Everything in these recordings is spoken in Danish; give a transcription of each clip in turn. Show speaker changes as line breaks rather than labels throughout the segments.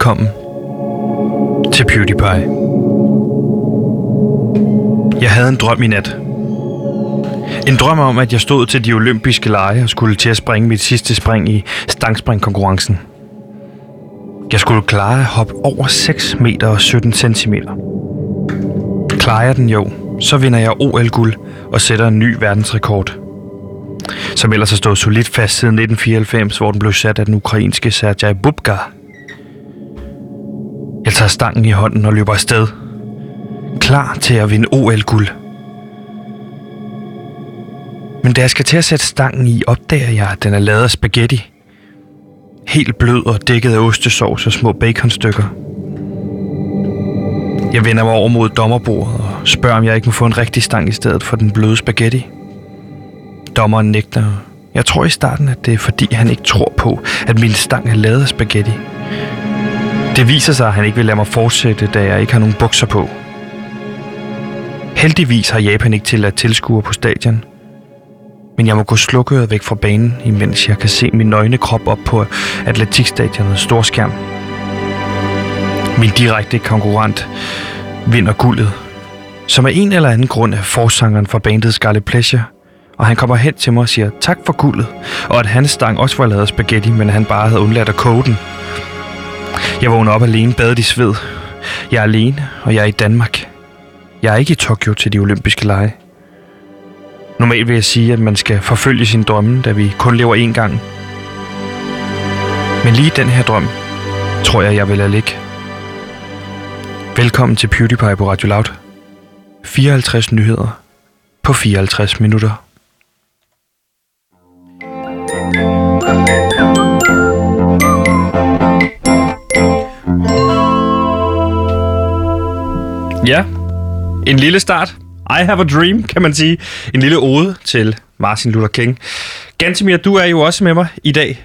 Velkommen til PewDiePie. Jeg havde en drøm i nat. En drøm om, at jeg stod til de olympiske lege og skulle til at springe mit sidste spring i stangspringkonkurrencen. Jeg skulle klare at hoppe over 6 meter og 17 centimeter. Klarer jeg den jo, så vinder jeg OL-guld og sætter en ny verdensrekord. Som ellers har stået solidt fast siden 1994, hvor den blev sat af den ukrainske Sergej Bubka. Tager stangen i hånden og løber afsted. Klar til at vinde OL-guld. Men da jeg skal til at sætte stangen i, opdager jeg, at den er lavet af spaghetti. Helt blød og dækket af ostesauce og små baconstykker. Jeg vender mig over mod dommerbordet og spørger, om jeg ikke må få en rigtig stang i stedet for den bløde spaghetti. Dommeren nægter. Jeg tror i starten, at det er fordi, han ikke tror på, at min stang er lavet af spaghetti. Det viser sig, at han ikke vil lade mig fortsætte, da jeg ikke har nogen bukser på. Heldigvis har Japan ikke tilladt tilskuer på stadion. Men jeg må gå slukøret væk fra banen, imens jeg kan se min nøgne krop op på atletikstadionets storskærm. Min direkte konkurrent vinder guldet, som af en eller anden grund er forsangeren fra bandet Scarlet Pleasure, og han kommer hen til mig og siger tak for guldet, og at hans stang også var lavet spaghetti, men han bare havde undladt at koge den. Jeg vågner op alene, badet i sved. Jeg er alene, og jeg er i Danmark. Jeg er ikke i Tokyo til de olympiske lege. Normalt vil jeg sige, at man skal forfølge sin drømme, da vi kun lever én gang. Men lige den her drøm, tror jeg, jeg vil lade ligge. Velkommen til PewDiePie på Radio Loud. 54 nyheder på 54 minutter. Ja, en lille start. I have a dream, kan man sige. En lille ode til Martin Luther King. Gantemir, du er jo også med mig i dag.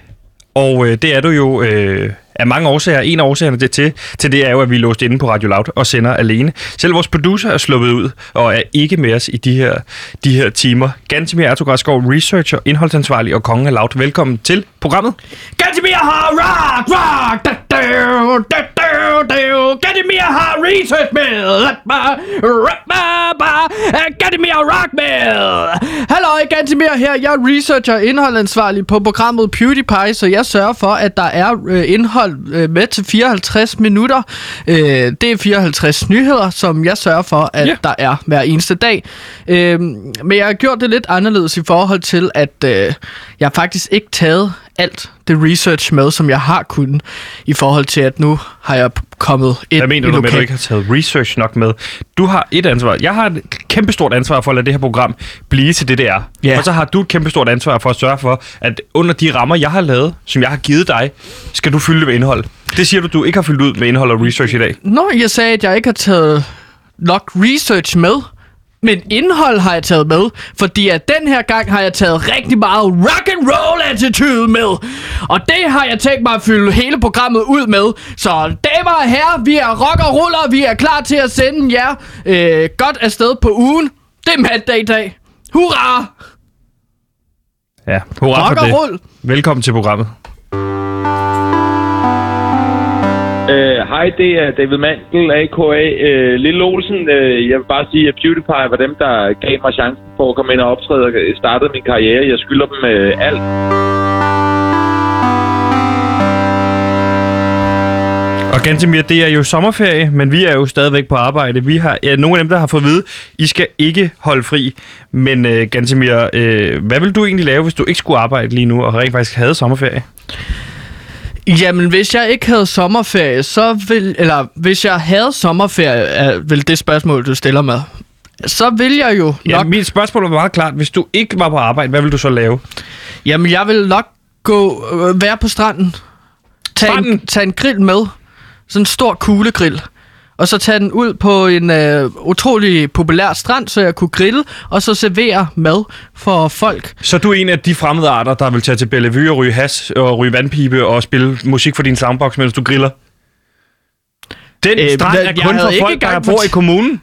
Og øh, det er du jo øh, af mange årsager. En af årsagerne det til, til det er jo, at vi er låst inde på Radio Loud og sender alene. Selv vores producer er sluppet ud og er ikke med os i de her, de her timer. Gantemir Ertugradskov, researcher, indholdsansvarlig og kongen af Loud. Velkommen til programmet.
Gantemir har rock, rock, da, da, da, da, da. Gantemir har research med. Gantemir rock med. Hallo, Gantemir her. Jeg er researcher og indholdansvarlig på programmet PewDiePie, så jeg sørger for, at der er øh, indhold øh, med til 54 minutter. Øh, det er 54 nyheder, som jeg sørger for, at
Ja.
der er hver eneste dag. Øh, men jeg har gjort det lidt anderledes i forhold til, at øh, jeg faktisk ikke taget alt det research med, som jeg har kunnet, i forhold til, at nu har jeg kommet ind
Hvad mener
i
du med, at du ikke har taget research nok med? Du har et ansvar. Jeg har et kæmpestort ansvar for at lade det her program blive til det, det er.
Ja.
Og så har du et kæmpestort ansvar for at sørge for, at under de rammer, jeg har lavet, som jeg har givet dig, skal du fylde det med indhold. Det siger du, du ikke har fyldt ud med indhold og research i dag.
Nå, jeg sagde, at jeg ikke har taget nok research med. Men indhold har jeg taget med, fordi at den her gang har jeg taget rigtig meget rock and roll attitude med. Og det har jeg tænkt mig at fylde hele programmet ud med. Så damer og herrer, vi er rock og ruller, vi er klar til at sende jer øh, godt afsted på ugen. Det er mandag i dag. Hurra!
Ja, hurra
Rock
for det.
rull!
Velkommen til programmet.
Hej, Hej, det er David Mandel, a.k.a. Uh, øh, Lille Olsen. Uh, jeg vil bare sige, at PewDiePie var dem, der gav mig chancen for at komme ind og optræde og startede min karriere. Jeg skylder dem uh, alt.
Og Gantemir, det er jo sommerferie, men vi er jo stadigvæk på arbejde. Vi har ja, nogle af dem, der har fået at vide, I skal ikke holde fri. Men uh, Gantemir, uh, hvad vil du egentlig lave, hvis du ikke skulle arbejde lige nu, og rent faktisk havde sommerferie?
Jamen, hvis jeg ikke havde sommerferie, så vil... Eller, hvis jeg havde sommerferie, er vel det spørgsmål, du stiller mig. Så vil jeg jo
Ja,
nok...
mit spørgsmål var meget klart. Hvis du ikke var på arbejde, hvad vil du så lave?
Jamen, jeg vil nok gå... Øh, være på stranden. Tag en,
Stranden?
tag en grill med. Sådan en stor kuglegrill. Og så tage den ud på en øh, utrolig populær strand, så jeg kunne grille, og så servere mad for folk.
Så du er en af de fremmede arter, der vil tage til Bellevue og ryge has og ryge vandpibe og spille musik for din soundbox, mens du griller? Den
Øh,
øh, strand er kun for folk, der bor i kommunen.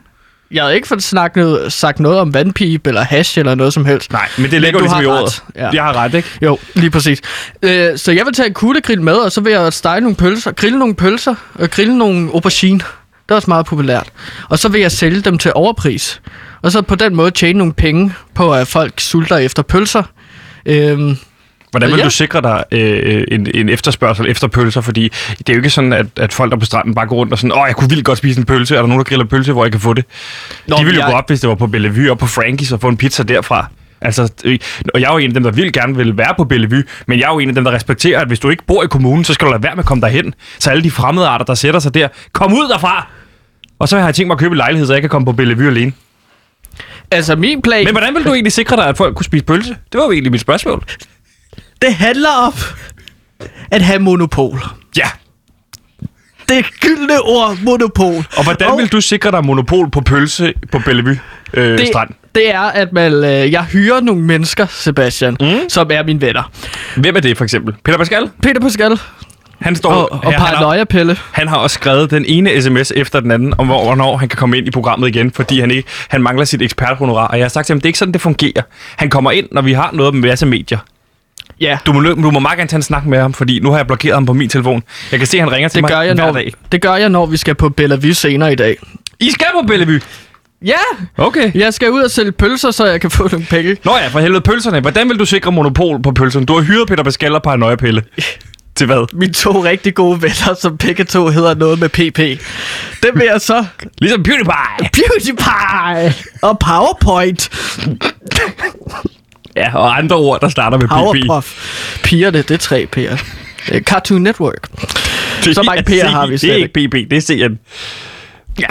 Jeg havde ikke fået snakket, sagt noget om vandpip eller hash eller noget som helst.
Nej, men det ligger
du
ligesom i ordet.
Ja.
Jeg har ret, ikke?
Jo, lige præcis. Øh, så jeg vil tage en kuglegrill med, og så vil jeg stege nogle pølser, grille nogle pølser, og grille nogle aubergine. Det er også meget populært. Og så vil jeg sælge dem til overpris. Og så på den måde tjene nogle penge på, at folk sulter efter pølser. Øhm,
Hvordan vil
Ja.
du sikre dig øh, en, en efterspørgsel efter pølser? Fordi det er jo ikke sådan, at, at folk der på stranden bare går rundt og sådan, åh, jeg kunne vildt godt spise en pølse. Er der nogen, der griller pølse, hvor jeg kan få det?
Nå,
De ville jo
jeg-
gå op, hvis det var på Bellevue og på Frankies og få en pizza derfra. Altså, øh, og jeg er jo en af dem, der vil gerne vil være på Bellevue, men jeg er jo en af dem, der respekterer, at hvis du ikke bor i kommunen, så skal du lade være med at komme derhen. Så alle de fremmede arter, der sætter sig der, kom ud derfra! Og så har jeg tænkt mig at købe en lejlighed, så jeg kan komme på Bellevue alene.
altså min plan,
Men hvordan vil du egentlig sikre dig, at folk kunne spise pølse? Det var jo egentlig mit spørgsmål.
det handler om at have monopol.
Ja,
Det gyldne ord, monopol.
og hvordan
Og-
vil du sikre dig monopol på pølse på Bellevue øh,
det,
Strand?
Det er, at man, øh, jeg hyrer nogle mennesker, Sebastian, mm. som er mine venner.
Hvem er det for eksempel? Peter Pascal?
Peter Pascal
Han står
og, og
her, han, har,
Paranoia Pelle.
han har også skrevet den ene sms efter den anden, om hvor, hvornår han kan komme ind i programmet igen, fordi han, ikke, han mangler sit eksperthonorar. Og jeg har sagt til ham, det er ikke sådan, det fungerer. Han kommer ind, når vi har noget med masse medier.
Ja,
Du må, du må meget gerne tage en snak med ham, fordi nu har jeg blokeret ham på min telefon. Jeg kan se, at han ringer til
det
mig
gør, jeg,
hver
når,
dag.
det gør jeg, når vi skal på Bellevue senere i dag.
I skal på Bellevue!
Ja,
Okay.
jeg skal ud og sælge pølser, så jeg kan få nogle penge.
Nå ja, for helvede pølserne. Hvordan vil du sikre monopol på pølserne? Du har hyret Peter Pascal og Paranoia Pelle. til hvad?
Mine to rigtig gode venner, som begge to hedder noget med PP. Det vil jeg så...
Ligesom PewDiePie.
PewDiePie og PowerPoint.
Ja, og andre ord, der starter med PP.
Powerpuff. Pigerne, det er tre P'er. Øh, Cartoon Network.
Det
Så mange
er
P'er har vi
Det
slet
er ikke PP, det er CN.
Ja.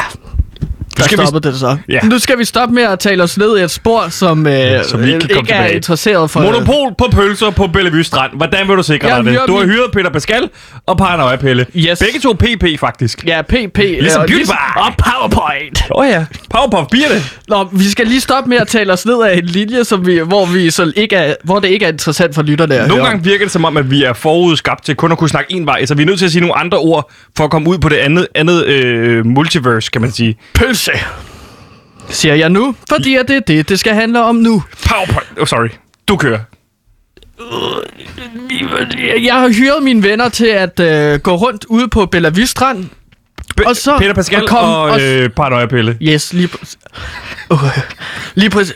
Der
skal vi-
stoppede det så.
Ja.
Nu skal vi stoppe med at tale os ned i et spor, som, øh,
som vi ikke kan komme
ikke er
tilbage.
interesseret for...
Monopol på pølser på Bellevue Strand. Hvordan vil du sikre
Jeg
dig det? Du har hyret Peter Pascal og Paranoia Pelle.
Yes.
Begge to PP, faktisk.
Ja, PP.
Ligesom
øh,
PewDiePie.
Og PowerPoint.
Åh oh, ja. Powerpuff Bierne.
Nå, vi skal lige stoppe med at tale os ned af en linje, som vi, hvor, vi så ikke er, hvor det ikke er interessant for lytterne at
Nogle
høre.
gange virker det som om, at vi er forudskabt til kun at kunne snakke en vej, så vi er nødt til at sige nogle andre ord for at komme ud på det andet, andet øh, multiverse, kan man sige.
Pølse. Siger jeg nu, fordi at det er det, det skal handle om nu.
PowerPoint. Oh, sorry. Du kører.
Jeg har hyret mine venner til at øh, gå rundt ude på Bellevue Strand.
Be-
Og så-
Peter Pascal
og kom-
og,
og-
øh, Paranoia Pelle.
Yes, lige præcis. Uh, lige præcis.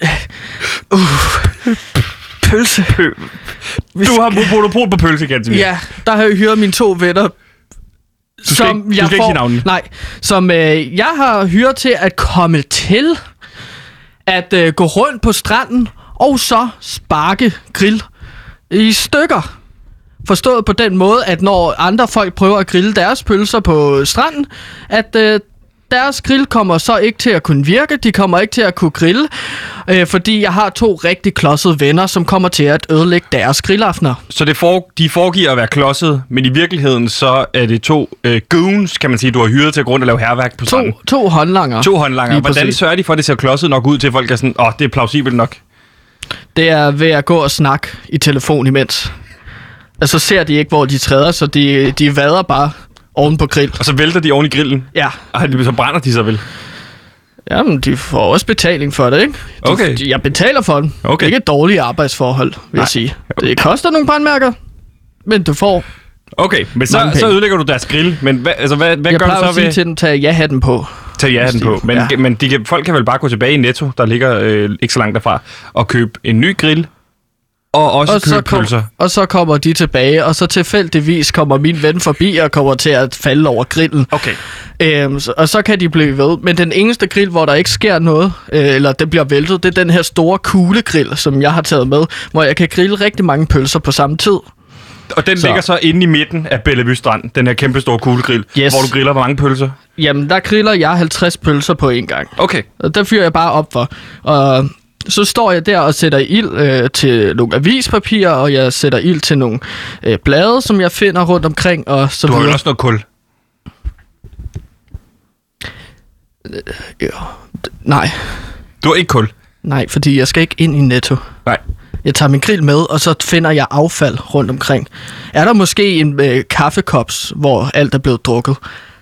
Uh, pølse.
Du har monopol på pølse, kan
Ja, der har jeg hyret mine to venner.
Skal ikke- du skal ikke sige navnene.
Nej, som øh, jeg har hyret til at komme til at øh, gå rundt på stranden og så sparke grill i stykker. Forstået på den måde, at når andre folk prøver at grille deres pølser på stranden, at øh, deres grill kommer så ikke til at kunne virke, de kommer ikke til at kunne grille, øh, fordi jeg har to rigtig klodsede venner, som kommer til at ødelægge deres grillaftener.
Så det for, de foregiver at være klodset, men i virkeligheden så er det to øh, goons, kan man sige, du har hyret til at rundt og lave herværk på
To,
stranden.
to håndlanger.
To håndlanger. Hvordan sørger de for, at det ser klodset nok ud til, at folk er sådan, åh, oh, det er plausibelt nok?
Det er ved at gå og snakke i telefon imens. Altså ser de ikke, hvor de træder, så de, de vader bare oven på grill.
Og så vælter de oven i grillen,
Ja.
og så brænder de sig vel.
Jamen, de får også betaling for det, ikke? De,
Okay.
De, jeg betaler for den.
Okay.
Det er ikke et dårligt arbejdsforhold, vil
Nej.
jeg sige. Det koster nogle brandmærker, men du får.
Okay, men så, så ødelægger du deres grill, men hvad, altså, hvad, hvad
jeg
gør du
plejer
så
at sige
ved...
til den, tag ja-hatten på.
Tag ja den på. Men,
ja.
men de kan, folk kan vel bare gå tilbage i Netto, der ligger øh, ikke så langt derfra, og købe en ny grill, og også
Og
og
så,
købe
kom,
pølser.
og så kommer de tilbage, og så tilfældigvis kommer min ven forbi og kommer til at falde over grillen.
Okay.
Øhm, og så kan de blive ved. Men den eneste grill, hvor der ikke sker noget, øh, eller det bliver væltet, det er den her store kuglegrill, som jeg har taget med, hvor jeg kan grille rigtig mange pølser på samme tid.
Og den
Så.
ligger så inde i midten af Bellevue Strand, den her kæmpe store kuglegrill,
Yes.
hvor du griller hvor mange pølser.
Jamen, der griller jeg 50 pølser på en gang.
Okay.
Og der fyrer jeg bare op for. Og så står jeg der og sætter ild øh, til nogle avispapirer, og jeg sætter ild til nogle øh, blade, som jeg finder rundt omkring, og så
Du har jo også noget kul.
Ja, d- nej,
Du har ikke kul.
nej, fordi jeg skal ikke ind i Netto.
Nej.
Jeg tager min grill med, og så finder jeg affald rundt omkring. Er der måske en øh, kaffekops, hvor alt er blevet drukket,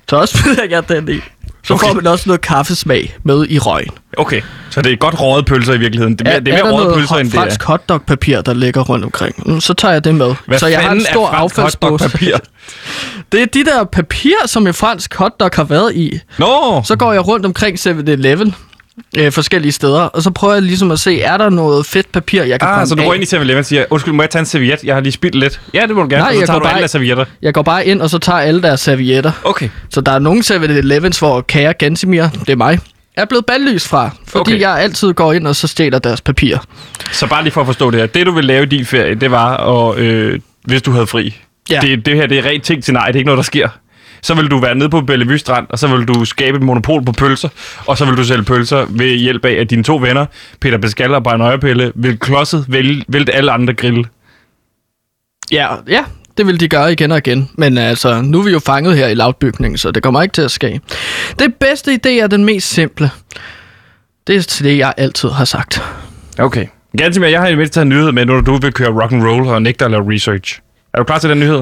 så også smider jeg den i. Så
Okay.
får man også noget kaffesmag med i røgen.
Okay, så det er godt røget pølser i virkeligheden. Det er, mere, det er
er
mere røget pølser, end det er.
fransk hotdog-papir, der ligger rundt omkring? Mm, Så tager jeg det med.
Hvad
så jeg har en stor
hotdog-papir?
Det er de der papir, som en fransk hotdog har været i.
Nå,
Så går jeg rundt omkring 7-Eleven øh, forskellige steder, og så prøver jeg ligesom at se, er der noget fedt papir, jeg kan
ah, så du går ind i 7-Eleven og siger, undskyld, må jeg tage en serviet? Jeg har lige spildt lidt. Ja, det må du gerne,
Nej,
og så
jeg
tager du alle deres servietter.
Jeg går bare ind, og så tager alle deres servietter.
Okay.
Så der er nogle 7-Elevens, hvor kære Gansimir, det er mig, er blevet bandlyst fra. Fordi
Okay.
jeg altid går ind, og så stjæler deres papir.
Så bare lige for at forstå det her. Det, du vil lave i din ferie, det var, at, øh, hvis du havde fri.
Ja.
Det, det her, det er rent ting til nej, det er ikke noget, der sker. Så vil du være nede på Bellevue Strand, og så vil du skabe et monopol på pølser, og så vil du sælge pølser ved hjælp af, at dine to venner, Peter Pascal og Brian Øjepille, vil klodset vælte, alle andre grille.
Ja, ja, det vil de gøre igen og igen. Men altså, nu er vi jo fanget her i lavbygningen, så det kommer ikke til at ske. Det bedste idé er den mest simple. Det er til det, jeg altid har sagt.
Okay. Ganske mere, jeg har i det mindste taget en nyhed med, når du vil køre rock and roll og nægter at lave research. Er du klar til den nyhed?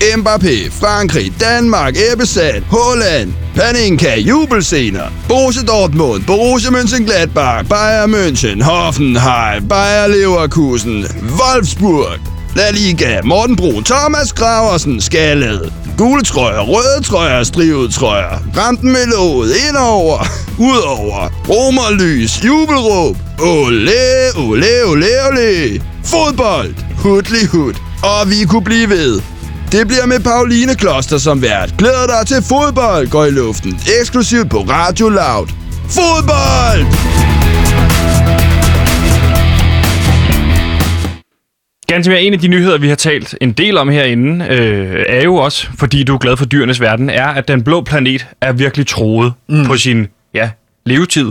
Mbappé, Frankrig, Danmark, Ebbesat, Holland, Paninka, jubelscener, Borussia Dortmund, Borussia Mönchengladbach, Bayern München, Hoffenheim, Bayer Leverkusen, Wolfsburg, La Liga, Morten Bro, Thomas Graversen, Skallet, gule trøjer, røde trøjer, strivet trøjer, ramten med låget, indover, udover, romerlys, jubelråb, ole, ole, ole, ole, fodbold, hudlig hud, og vi kunne blive ved. Det bliver med Pauline Kloster som vært. Glæder dig til fodbold går i luften. Eksklusivt på Radio Loud. Fodbold!
Ganske mere, en af de nyheder, vi har talt en del om herinde, øh, er jo også, fordi du er glad for dyrenes verden, er, at den blå planet er virkelig troet mm. på sin ja, levetid.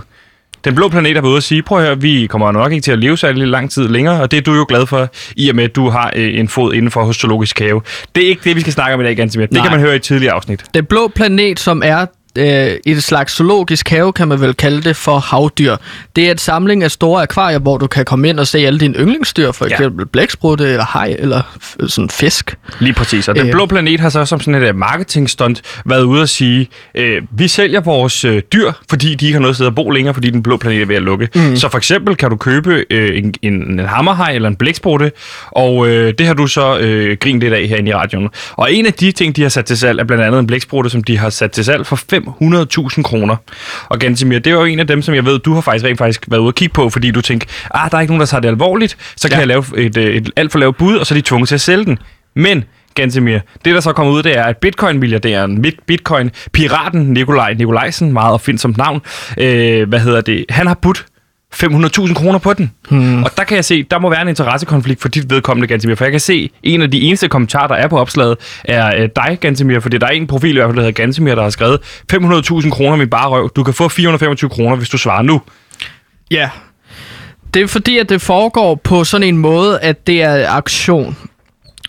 Den blå planet er ude at sige, prøv at høre, vi kommer nok ikke til at leve særlig lang tid længere, og det er du jo glad for, i og med, at du har øh, en fod inden for hos Zoologisk Have. Det er ikke det, vi skal snakke om i dag, ganske mere. Det
Nej.
kan man høre i et tidligere afsnit.
Den blå planet, som er øh, et slags zoologisk have, kan man vel kalde det for havdyr. Det er et samling af store akvarier, hvor du kan komme ind og se alle dine yndlingsdyr, for
Ja.
eksempel blæksprutte eller haj eller sådan fisk.
Lige præcis. Og den
Øh.
blå planet har så som sådan et øh, marketingstunt været ude at sige, øh, vi sælger vores øh, dyr, fordi de ikke har noget sted at bo længere, fordi den blå planet er ved at lukke. Mm. Så for eksempel kan du købe øh, en, en, en hammerhaj eller en blæksprutte, og øh, det har du så øh, grint lidt af herinde i radioen. Og en af de ting, de har sat til salg, er blandt andet en blæksprutte, som de har sat til salg for 500.000 kroner. Og Gansimir, det er jo en af dem, som jeg ved, du har faktisk rent faktisk været ude at kigge på, fordi du tænker, ah, der er ikke nogen, der tager det alvorligt, så kan
Ja.
jeg lave et, øh, et alt for lavt bud, og så er de tvunget til at sælge den. Men, Gantemir, det der så kommer ud, det er, at bitcoin-milliardæren, bit- bitcoin-piraten Nikolaj Nikolajsen, meget opfindsomt navn, øh, hvad hedder det, han har budt 500.000 kroner på den. Hmm. Og der kan jeg se, der må være en interessekonflikt for dit vedkommende, Gantemir. For jeg kan se, en af de eneste kommentarer, der er på opslaget, er øh, dig, Gantemir. For der er en profil i hvert fald, der hedder Gantemir, der har skrevet 500.000 kroner min bare røv. Du kan få 425 kroner, hvis du svarer nu.
Ja. Det er fordi, at det foregår på sådan en måde, at det er aktion.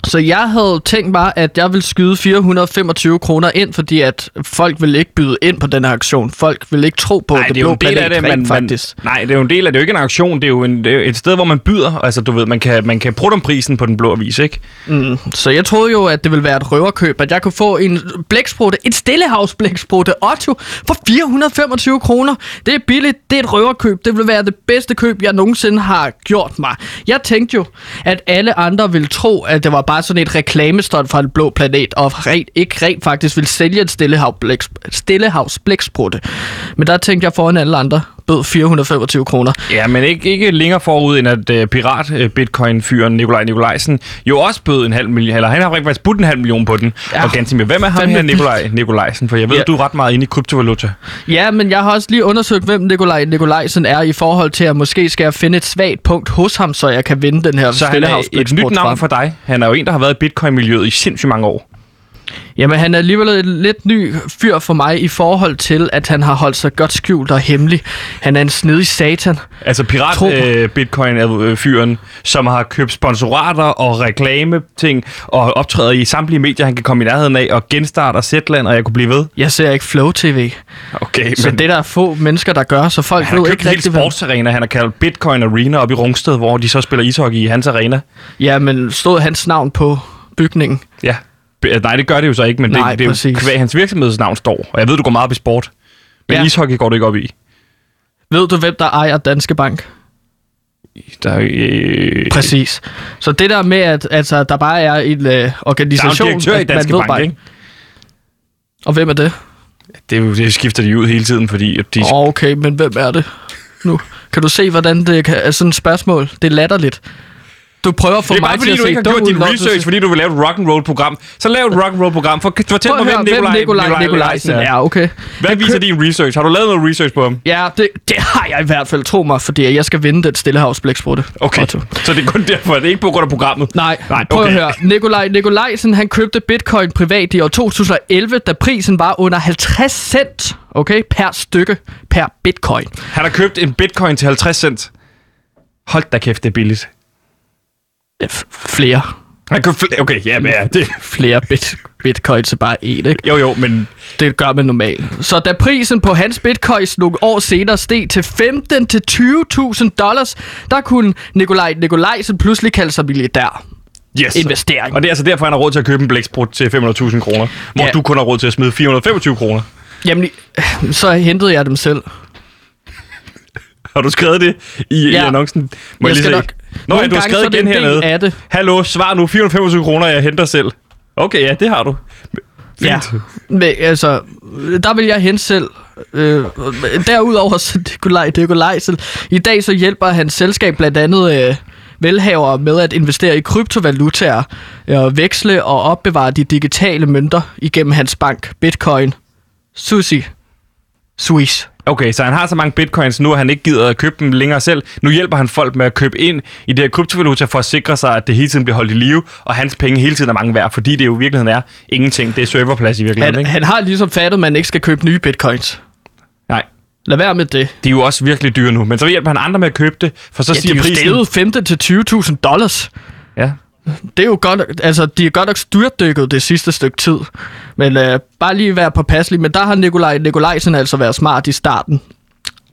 Så jeg havde tænkt mig, at jeg ville skyde 425 kroner ind, fordi at folk vil ikke byde ind på den her aktion. Folk vil ikke tro på,
Nej, det
det
er jo en del af det, man,
faktisk.
man, nej, det er jo en del af det. Det er jo ikke en auktion, det er jo, en, det er jo et sted, hvor man byder. Altså, du ved, man kan, man kan prutte om prisen på den blå avis, ikke?
Mm. Så jeg troede jo, at det ville være et røverkøb, at jeg kunne få en blæksprutte, et stillehavsblæksprutte Otto for 425 kroner. Det er billigt, det er et røverkøb. Det vil være det bedste køb, jeg nogensinde har gjort mig. Jeg tænkte jo, at alle andre ville tro, at det var bare sådan et reklamestånd fra en blå planet, og rent, ikke rent faktisk vil sælge et stillehavsblæks- stillehavsblæksprutte. Men der tænkte jeg foran alle andre, bød 425 kroner.
Ja, men ikke, ikke længere forud, end at uh, pirat uh, bitcoin-fyren Nikolaj Nikolajsen jo også bød en halv million, eller han har faktisk budt en halv million på den. Ja. Og ganske med, hvem er ham her Nikolaj Nikolajsen? For jeg ved, ja. Du er ret meget inde i kryptovaluta.
Ja, men jeg har også lige undersøgt, hvem Nikolaj Nikolajsen er i forhold til, at måske skal jeg finde et svagt punkt hos ham, så jeg kan vinde den her
Så han er et nyt navn
frem.
for dig. Han er jo en, der har været i bitcoin-miljøet i sindssygt mange år.
Jamen, han er alligevel et lidt ny fyr for mig i forhold til, at han har holdt sig godt skjult og hemmelig. Han er en snedig satan.
Altså
Tro mig.
pirat-bitcoin-fyren, som har købt sponsorater og reklame-ting, og optræder i samtlige medier, han kan komme i nærheden af, og genstarter Zetland, og jeg kunne blive ved.
Jeg ser ikke Flow TV,
Okay,
så det er der få mennesker, der gør, så folk
han har
ved ikke
en hel
rigtig, hvad...
sportsarena, han har kaldt Bitcoin Arena op i Rungsted, hvor de så spiller ishockey i hans arena.
Ja, men stod hans navn på bygningen?
Ja. Nej, det gør det jo så ikke, men
Nej,
det, det er jo kvæg hans virksomhedsnavn står. Og jeg ved, du går meget op i sport. Men
Ja.
ishockey går du ikke op i.
Ved du, hvem der ejer Danske Bank?
Der er, øh,
Præcis. Så det der med, at altså, der bare er en øh,
der er
organisation...
en direktør i Danske
ved
Bank,
bare-
ikke?
Og hvem er det?
Det, det skifter de ud hele tiden, fordi at de...
Oh, okay, men hvem er det nu? Kan du se, hvordan det kan, er sådan et spørgsmål? Det er latterligt. Du prøver at få
Det er
mig
bare
til
fordi, du
se
ikke har
dum
gjort
ud,
din research, fordi du vil lave et rock and roll program. Så lav et rock and roll program. For, fortæl
Prøv
mig, hvem Nikolaj,
Nikolaj Nikolajsen er, okay?
Hvad viser din research? Har du lavet noget research på ham?
Ja, det, det har jeg i hvert fald, tro mig, fordi jeg skal vinde den stillehavsblæksprutte.
Okay, så det er kun derfor. Det er ikke på grund af programmet.
Nej,
Nej,
Nej prøv
okay.
at høre. Nikolaj Nikolajsen, han købte bitcoin privat i år 2011, da prisen var under 50 cent, okay, per stykke, per bitcoin.
Han har købt en bitcoin til 50 cent. Hold da kæft, det er billigt.
Flere.
Okay, ja, men ja, det...
flere bit, bitcoins er bare én, ikke?
Jo, jo, men
Det gør man normalt. Så da prisen på hans bitcoins nogle år senere steg til 15 til 20.000 dollars, der kunne Nikolaj Nikolajsen pludselig kalde sig milliardær.
yes.
Investering.
Og det er altså derfor, han har råd til at købe en blæksprut til 500.000 kroner. Hvor
Ja.
du kun har råd til at smide 425 kroner.
Jamen, så hentede jeg dem selv.
Har du skrevet det i, ja. I annoncen? Må
Jeg
jeg,
skal
lige
nok-
se? Nå, ja, du har skrevet igen hernede.
af det.
Hallo, svar nu. 425 kroner, jeg henter selv. Okay, ja, det har du. Fint.
Ja. Men, altså, der vil jeg hente selv. Øh, derudover så Nikolaj Nikolajsen. I dag så hjælper hans selskab blandt andet øh, velhavere med at investere i kryptovalutaer, øh, veksle og opbevare de digitale mønter igennem hans bank, Bitcoin, Susi, Swiss.
Okay, så han har så mange bitcoins nu, at han ikke gider at købe dem længere selv. Nu hjælper han folk med at købe ind i det her kryptovaluta for at sikre sig, at det hele tiden bliver holdt i live, og hans penge hele tiden er mange værd, fordi det jo i virkeligheden er ingenting. Det er serverplads i virkeligheden,
Han,
ikke?
han har ligesom fattet, at man ikke skal købe nye bitcoins.
Nej,
Lad være med det.
de er jo også virkelig dyre nu, men så hjælper han andre med at købe det, for så
Ja,
siger
er
prisen...
steget 15 til 20.000 dollars. Det er jo godt, altså de er godt nok styrtdykket det sidste stykke tid. Men øh, bare lige være påpasselig. Men der har Nikolaj Nikolajsen altså været smart i starten,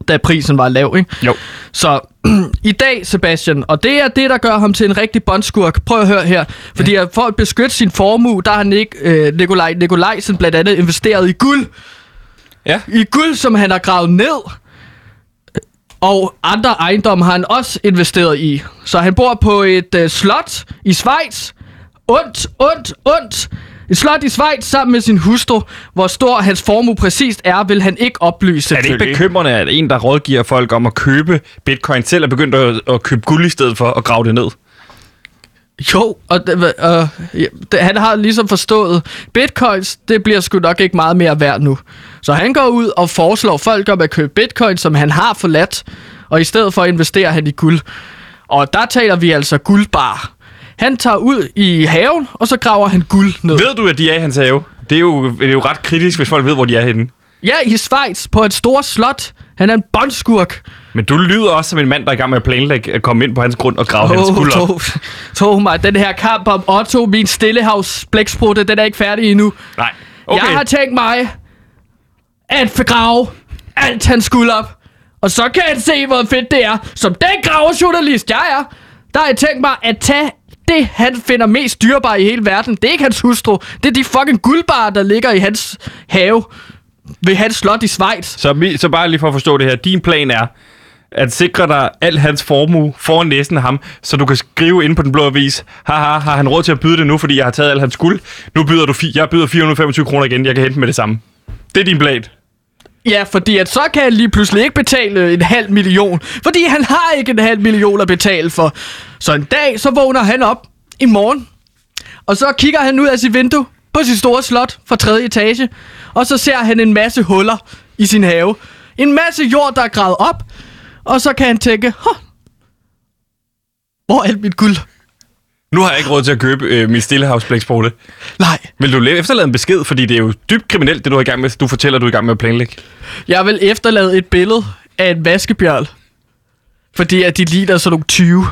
da prisen var lav, ikke?
Jo.
Så i dag, Sebastian, og det er det, der gør ham til en rigtig bondskurk. Prøv at høre her. Fordi ja. for at beskytte sin formue, der har Nik, øh, Nikolaj Nikolajsen blandt andet investeret i guld.
Ja.
I guld, som han har gravet ned. Og andre ejendomme har han også investeret i. Så han bor på et øh, slot i Schweiz. Ondt, ondt, ondt. Et slot i Schweiz sammen med sin hustru. Hvor stor hans formue præcist er, vil han ikke oplyse.
Er det ikke bekymrende, at en, der rådgiver folk om at købe bitcoin, selv er begyndt at, at købe guld i stedet for at grave det ned?
Jo, og det, øh, det, han har ligesom forstået, bitcoins, det bliver sgu nok ikke meget mere værd nu. Så han går ud og foreslår folk om at købe bitcoin, som han har forladt, og i stedet for investerer han i guld. Og der taler vi altså guldbar. Han tager ud i haven, og så graver han guld ned.
Ved du, at de er i hans have? Det er jo, det er jo ret kritisk, hvis folk ved, hvor de er henne.
Ja, i Schweiz, på et stort slot. Han er en bondskurk.
Men du lyder også som en mand, der er i gang med at planlægge at komme ind på hans grund og grave oh, hans guld op.
tog, tog mig. Den her kamp om Otto, min stillehavs blæksprutte, den er ikke færdig endnu.
Nej.
Okay. Jeg har tænkt mig at forgrave alt hans guld op. Og så kan han se, hvor fedt det er. Som den gravejournalist, jeg er, der har jeg tænkt mig at tage det, han finder mest dyrebart i hele verden. Det er ikke hans hustru. Det er de fucking guldbarer, der ligger i hans have ved hans slot i Schweiz.
Så, mi- så bare lige for at forstå det her. Din plan er at sikre dig al hans formue foran næsen af ham, så du kan skrive ind på den blå avis, haha, har han råd til at byde det nu, fordi jeg har taget al hans guld? Nu byder du, fi- jeg byder 425 kroner igen, jeg kan hente med det samme. Det er din plan.
Ja, fordi at så kan han lige pludselig ikke betale en halv million. Fordi han har ikke en halv million at betale for. Så en dag, så vågner han op i morgen. Og så kigger han ud af sit vindue på sit store slot fra tredje etage. Og så ser han en masse huller i sin have. En masse jord, der er gravet op. Og så kan han tænke, hvor er alt mit guld?
Nu har jeg ikke råd til at købe øh, min stillehavsblæksprutte.
Nej,
Vil du la- efterlade en besked, fordi det er jo dybt kriminelt, det du er i gang med, du fortæller, du er i gang med at planlægge.
Jeg vil efterlade et billede af en vaskebjørn. Fordi at de ligner sådan nogle 20.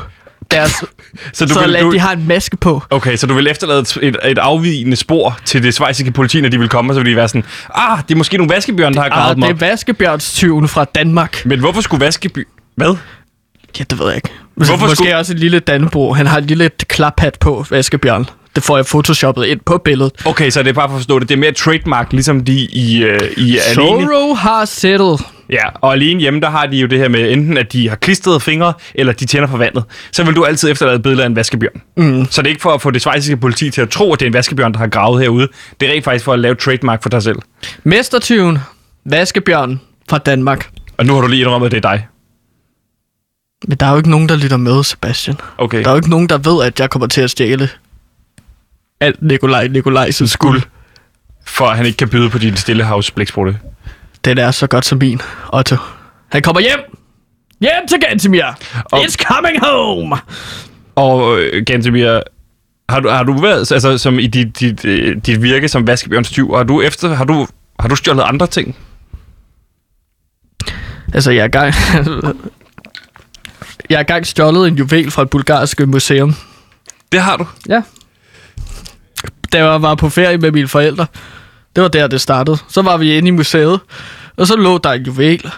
Deres,
Så du
så
vil, du,
de har en maske på.
okay, så du vil efterlade et, et, afvigende spor til det svejsiske politi, når de vil komme, og så vil de være sådan, ah, det er måske nogle vaskebjørn, der har gravet
Ah,
dem
det
op.
er vaskebjørnstyven fra Danmark.
Men hvorfor skulle vaskeby... Hvad?
Ja, det ved jeg ikke.
Hvorfor
Måske
skulle-
også et lille Dannebro. Han har et lille klaphat på, vaskebjørn. Det får jeg photoshoppet ind på billedet.
Okay, så det er bare for at forstå det. Det er mere trademark, ligesom de i, øh, i alene.
Zorro har settled.
Ja, og alene hjemme, der har de jo det her med enten, at de har klistrede fingre, eller de tænder for vandet. Så vil du altid efterlade et billede af en vaskebjørn. Mm. Så det er ikke for at få det svejsiske politi til at tro, at det er en vaskebjørn, der har gravet herude. Det er rent faktisk for at lave trademark for dig selv.
Mestertyven, vaskebjørn fra Danmark.
Og nu har du lige indrømmet, at det er dig.
Men der er jo ikke nogen, der lytter med, Sebastian.
Okay.
Der er jo ikke nogen, der ved, at jeg kommer til at stjæle alt Nikolaj Nikolajsens guld.
For at han ikke kan byde på din stillehavs blæksprutte.
Den er så godt som min, Otto. Han kommer hjem! Hjem til Gantemir!
Og-
It's coming home!
Og øh, Gantemir, har du, har du været, altså som i dit, dit, øh, dit virke som vaskebjørnstyv, har du efter, har du, har du stjålet andre ting?
Altså, jeg er gang... jeg er gang stjålet en juvel fra et bulgarsk museum.
Det har du.
Ja. Da jeg var på ferie med mine forældre. Det var der, det startede. Så var vi inde i museet, og så lå der en juvel.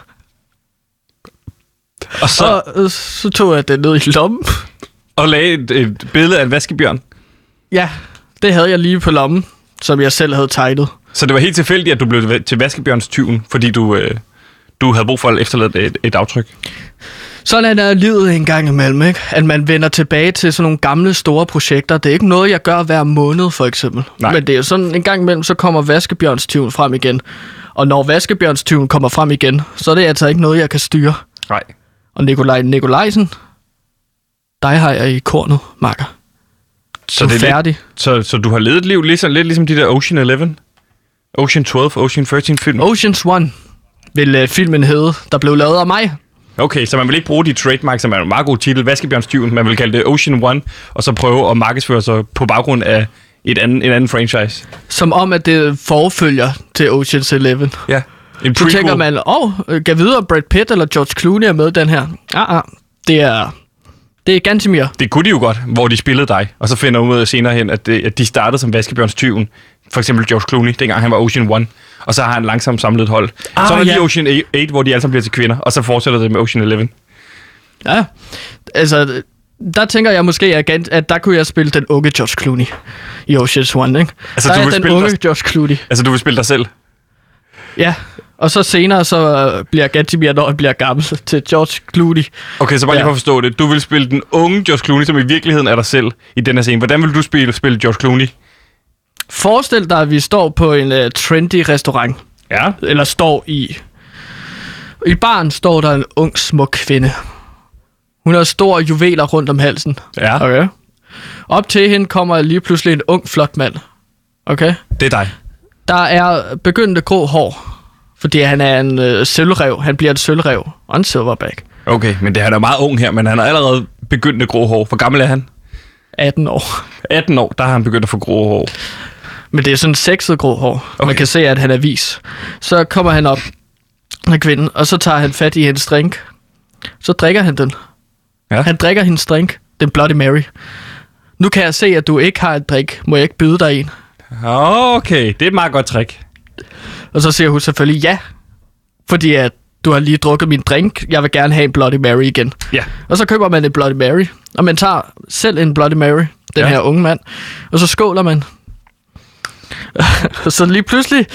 Og så,
Så, øh, så tog jeg den ned i lommen.
og lagde et, et billede af en vaskebjørn.
Ja, det havde jeg lige på lommen, som jeg selv havde tegnet.
Så det var helt tilfældigt, at du blev til vaskebjørnstyven, fordi du, øh, du havde brug for at efterlade et, et aftryk.
Sådan er livet en gang imellem, ikke? At man vender tilbage til sådan nogle gamle, store projekter. Det er ikke noget, jeg gør hver måned, for eksempel.
Nej.
Men det er jo sådan, en gang imellem, så kommer vaskebjørnstyven frem igen. Og når vaskebjørnstyven kommer frem igen, så er det altså ikke noget, jeg kan styre.
Nej.
Og Nikolaj Nikolajsen, dig har jeg i kornet, makker.
Så
Du
det
er
er lidt,
færdig.
så, så du har levet et liv ligesom, lidt ligesom de der Ocean 11, Ocean 12, Ocean 13 film.
Oceans One vil uh, filmen hedde, der blev lavet af mig.
Okay, så man vil ikke bruge de trademark, som er en meget god titel, Vaskebjørnstyven. Man vil kalde det Ocean One, og så prøve at markedsføre sig på baggrund af et anden, en anden franchise.
Som om, at det forfølger til Oceans Eleven.
Ja. En
Så tænker man, åh, oh, kan vide, om Brad Pitt eller George Clooney er med den her. Ah, ah, det er... Det er Gantemir.
Det kunne de jo godt, hvor de spillede dig, og så finder ud af senere hen, at, det, at de startede som Vaskebjørnstyven. For eksempel George Clooney, dengang han var Ocean One. Og så har han langsomt samlet et hold. Ah, så er der
ja.
lige Ocean 8, hvor de alle sammen bliver til kvinder, og så fortsætter det med Ocean 11.
Ja, altså, der tænker jeg måske, at, at der kunne jeg spille den unge George Clooney i Ocean's One, ikke?
Altså,
der
du
er
vil
den unge
dig-
George Clooney.
Altså, du vil spille dig selv.
Ja, og så senere så øh, bliver Gantemir, når han bliver gammel, til George Clooney.
Okay, så bare lige
Ja.
for at forstå det. Du vil spille den unge George Clooney, som i virkeligheden er dig selv i den her scene. Hvordan vil du spille, spille George Clooney?
Forestil dig, at vi står på en uh, trendy restaurant,
Ja.
eller står i... I baren står der en ung, smuk kvinde. Hun har store juveler rundt om halsen.
Ja,
Okay. Op til hende kommer lige pludselig en ung, flot mand. Okay.
det er dig.
Der er begyndende grå hår, fordi han er en øh, sølvrev. Han bliver en sølvrev og en silverback.
Okay, men det, han er meget ung her, men han har allerede begyndt med grå hår. Hvor gammel er han?
18 år.
18 år, der har han begyndt at få grå hår.
Men det er sådan sexet grå hår. Okay. Man kan se, at han er vis. Så kommer han op med kvinden, og så tager han fat i hendes drink. Så drikker han den.
Ja.
Han drikker hendes drink. Den Bloody Mary. Nu kan jeg se, at du ikke har en drink. Må jeg ikke byde dig en?
Okay, det er et meget godt trick.
Og så siger hun selvfølgelig ja. Fordi at du har lige drukket min drink. Jeg vil gerne have en Bloody Mary igen.
Ja.
Og så køber man en Bloody Mary. Og man tager selv en Bloody Mary. Den
ja.
her unge mand. Og så skåler man. så lige pludselig...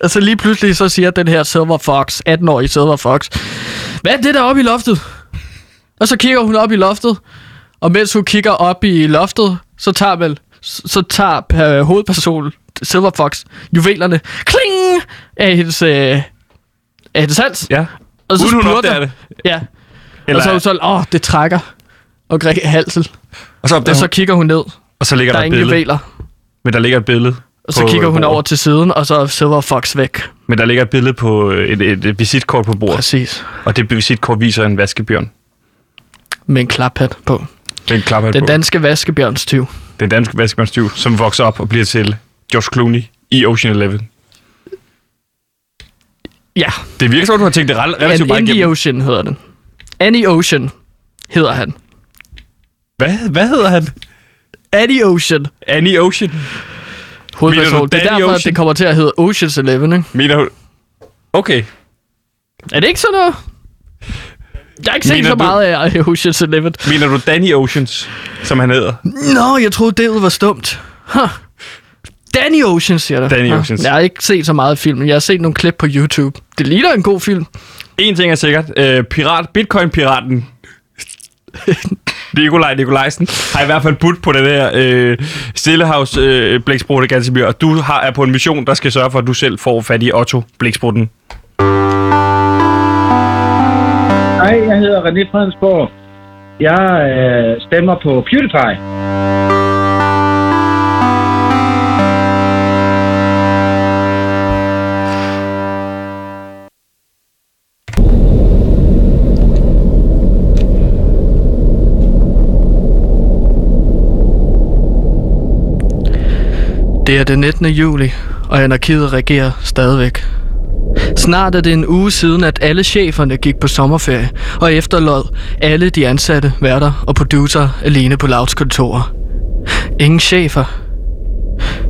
Og så lige pludselig så siger den her Silver Fox, 18-årige Silver Fox, hvad er det der oppe i loftet? Og så kigger hun op i loftet, og mens hun kigger op i loftet, så tager man, så tager øh, hovedpersonen, Silver Fox, juvelerne, kling, af hendes, øh, af hendes hals.
Ja.
Og så
Uden hun opdager det.
Ja. Eller... Og så er hun sådan, åh, det trækker. Og greg halsen.
og, så
Og så
hun,
kigger hun ned.
og så ligger
Der
der,
er ingen juveler.
Men der ligger et billede.
Og så kigger
øh,
hun
bordet.
over til siden, og så er Silver Fox væk.
Men der ligger et billede på øh, et, et, et visitkort på bordet.
Præcis.
Og det visitkort viser en vaskebjørn.
Med en klaphat på.
Den klapper
Den
på.
danske vaskebjørnstyv.
den danske vaskebjørnstyv, som vokser op og bliver til George Clooney i Ocean Eleven.
Ja,
Det virker som, om, du har tænkt det rel- relativt meget igennem.
Ocean hedder den. Andy Ocean hedder han.
Hvad, hvad hedder han?
Andy Ocean.
Annie Ocean.
Hovedperson. Det er derfor, at
Ocean?
det kommer til at hedde Ocean's Eleven, ikke?
Mener du... Okay.
Er det ikke sådan noget? Jeg har ikke set så
du-
meget af Ocean's Eleven.
Mener du Danny Oceans, som han hedder?
Nå, jeg troede, det var stumt. Huh. Danny Ocean, siger du.
Danny
Huh.
Oceans.
Jeg har ikke set så meget af filmen. Jeg har set nogle klip på YouTube. Det ligner en god film.
En ting er sikkert. Øh, pirat, Bitcoin-piraten, Nikolaj Nikolajsen, har i hvert fald budt på det der øh, Stillehavs øh, blæksprutte Gansimir, og du har, er på en mission, der skal sørge for, at du selv får fat i Otto blæksprutten.
Hej, jeg hedder René Fredensborg. Jeg øh, stemmer på PewDiePie.
Det er den 19. juli, og anarkiet regerer stadigvæk. Snart er det en uge siden, at alle cheferne gik på sommerferie, og efterlod alle de ansatte, værter og producer alene på Louds kontorer. Ingen chefer,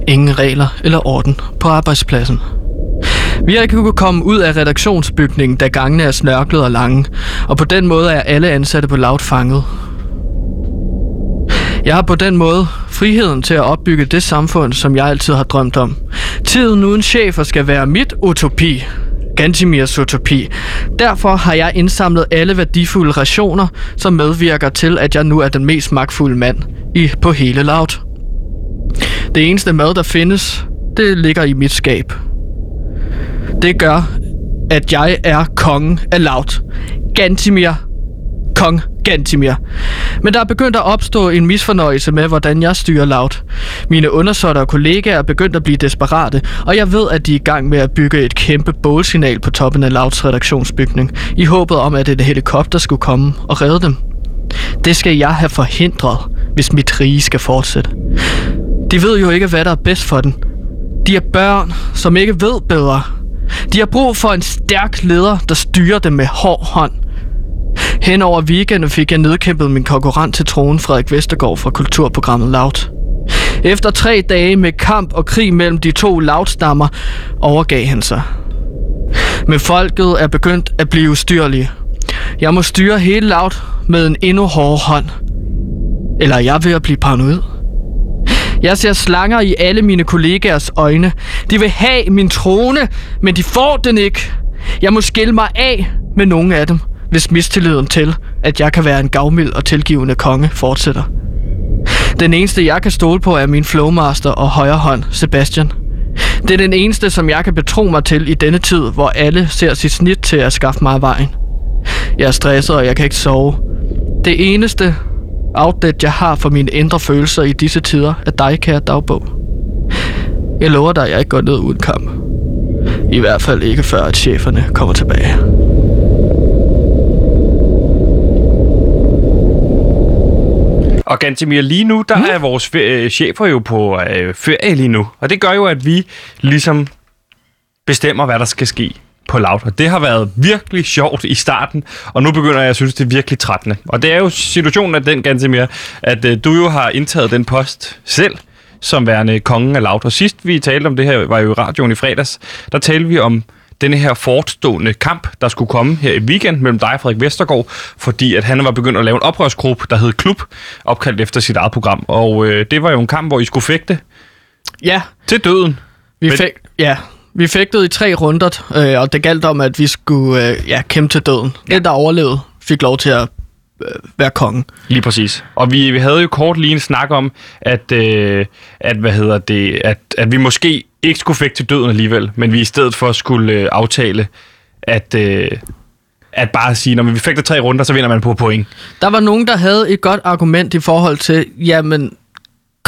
ingen regler eller orden på arbejdspladsen. Vi har ikke kunnet komme ud af redaktionsbygningen, da gangene er snørklet og lange, og på den måde er alle ansatte på Loud fanget. Jeg har på den måde friheden til at opbygge det samfund, som jeg altid har drømt om. Tiden uden chefer skal være mit utopi. Gantimirs utopi. Derfor har jeg indsamlet alle værdifulde rationer, som medvirker til, at jeg nu er den mest magtfulde mand i, på hele laut. Det eneste mad, der findes, det ligger i mit skab. Det gør, at jeg er kongen af laut. Gantimir Kong Gantimir. Men der er begyndt at opstå en misfornøjelse med, hvordan jeg styrer Loud. Mine undersåtter og kollegaer er begyndt at blive desperate, og jeg ved, at de er i gang med at bygge et kæmpe bålsignal på toppen af Louds redaktionsbygning, i håbet om, at et helikopter skulle komme og redde dem. Det skal jeg have forhindret, hvis mit rige skal fortsætte. De ved jo ikke, hvad der er bedst for den. De er børn, som ikke ved bedre. De har brug for en stærk leder, der styrer dem med hård hånd. Hen over weekenden fik jeg nedkæmpet min konkurrent til tronen, Frederik Vestergaard fra kulturprogrammet Loud. Efter tre dage med kamp og krig mellem de to loudstammer overgav han sig. Men folket er begyndt at blive ustyrlige. Jeg må styre hele Loud med en endnu hårdere hånd. Eller er jeg ved at blive paranoid? Jeg ser slanger i alle mine kollegaers øjne. De vil have min trone, men de får den ikke. Jeg må skille mig af med nogle af dem, hvis mistilliden til, at jeg kan være en gavmild og tilgivende konge, fortsætter. Den eneste, jeg kan stole på, er min flowmaster og højre hånd, Sebastian. Det er den eneste, som jeg kan betro mig til i denne tid, hvor alle ser sit snit til at skaffe mig vejen. Jeg er stresset, og jeg kan ikke sove. Det eneste outlet, jeg har for mine indre følelser i disse tider, er dig, kære dagbog. Jeg lover dig, at jeg ikke går ned uden kamp. I hvert fald ikke før, at cheferne kommer tilbage.
Og Gantemir, lige nu, der er vores fe- øh, chefer jo på øh, ferie lige nu. Og det gør jo, at vi ligesom bestemmer, hvad der skal ske på Loud. Og det har været virkelig sjovt i starten, og nu begynder jeg at synes, det er virkelig trættende. Og det er jo situationen af den, Gantemir, at øh, du jo har indtaget den post selv, som værende kongen af Loud. Og sidst vi talte om det her, var jo i radioen i fredags, der talte vi om denne her fortstående kamp, der skulle komme her i weekend mellem dig og Frederik Vestergaard, fordi at han var begyndt at lave en oprørsgruppe, der hed Klub, opkaldt efter sit eget program. Og øh, det var jo en kamp, hvor I skulle fægte
Ja,
til døden.
vi
Men-
fik, ja, vi fægtede i tre runder, øh, og det galt om, at vi skulle øh, ja, kæmpe til døden. Ja. Den, der overlevede, fik lov til at øh, være kongen.
Lige præcis. Og vi, vi havde jo kort lige en snak om, at, øh, at, hvad hedder det, at, at vi måske ikke skulle fægte til døden alligevel, men vi i stedet for skulle øh, aftale, at, øh, at bare sige, når vi fægter tre runder, så vinder man på point.
Der var nogen, der havde et godt argument i forhold til, jamen,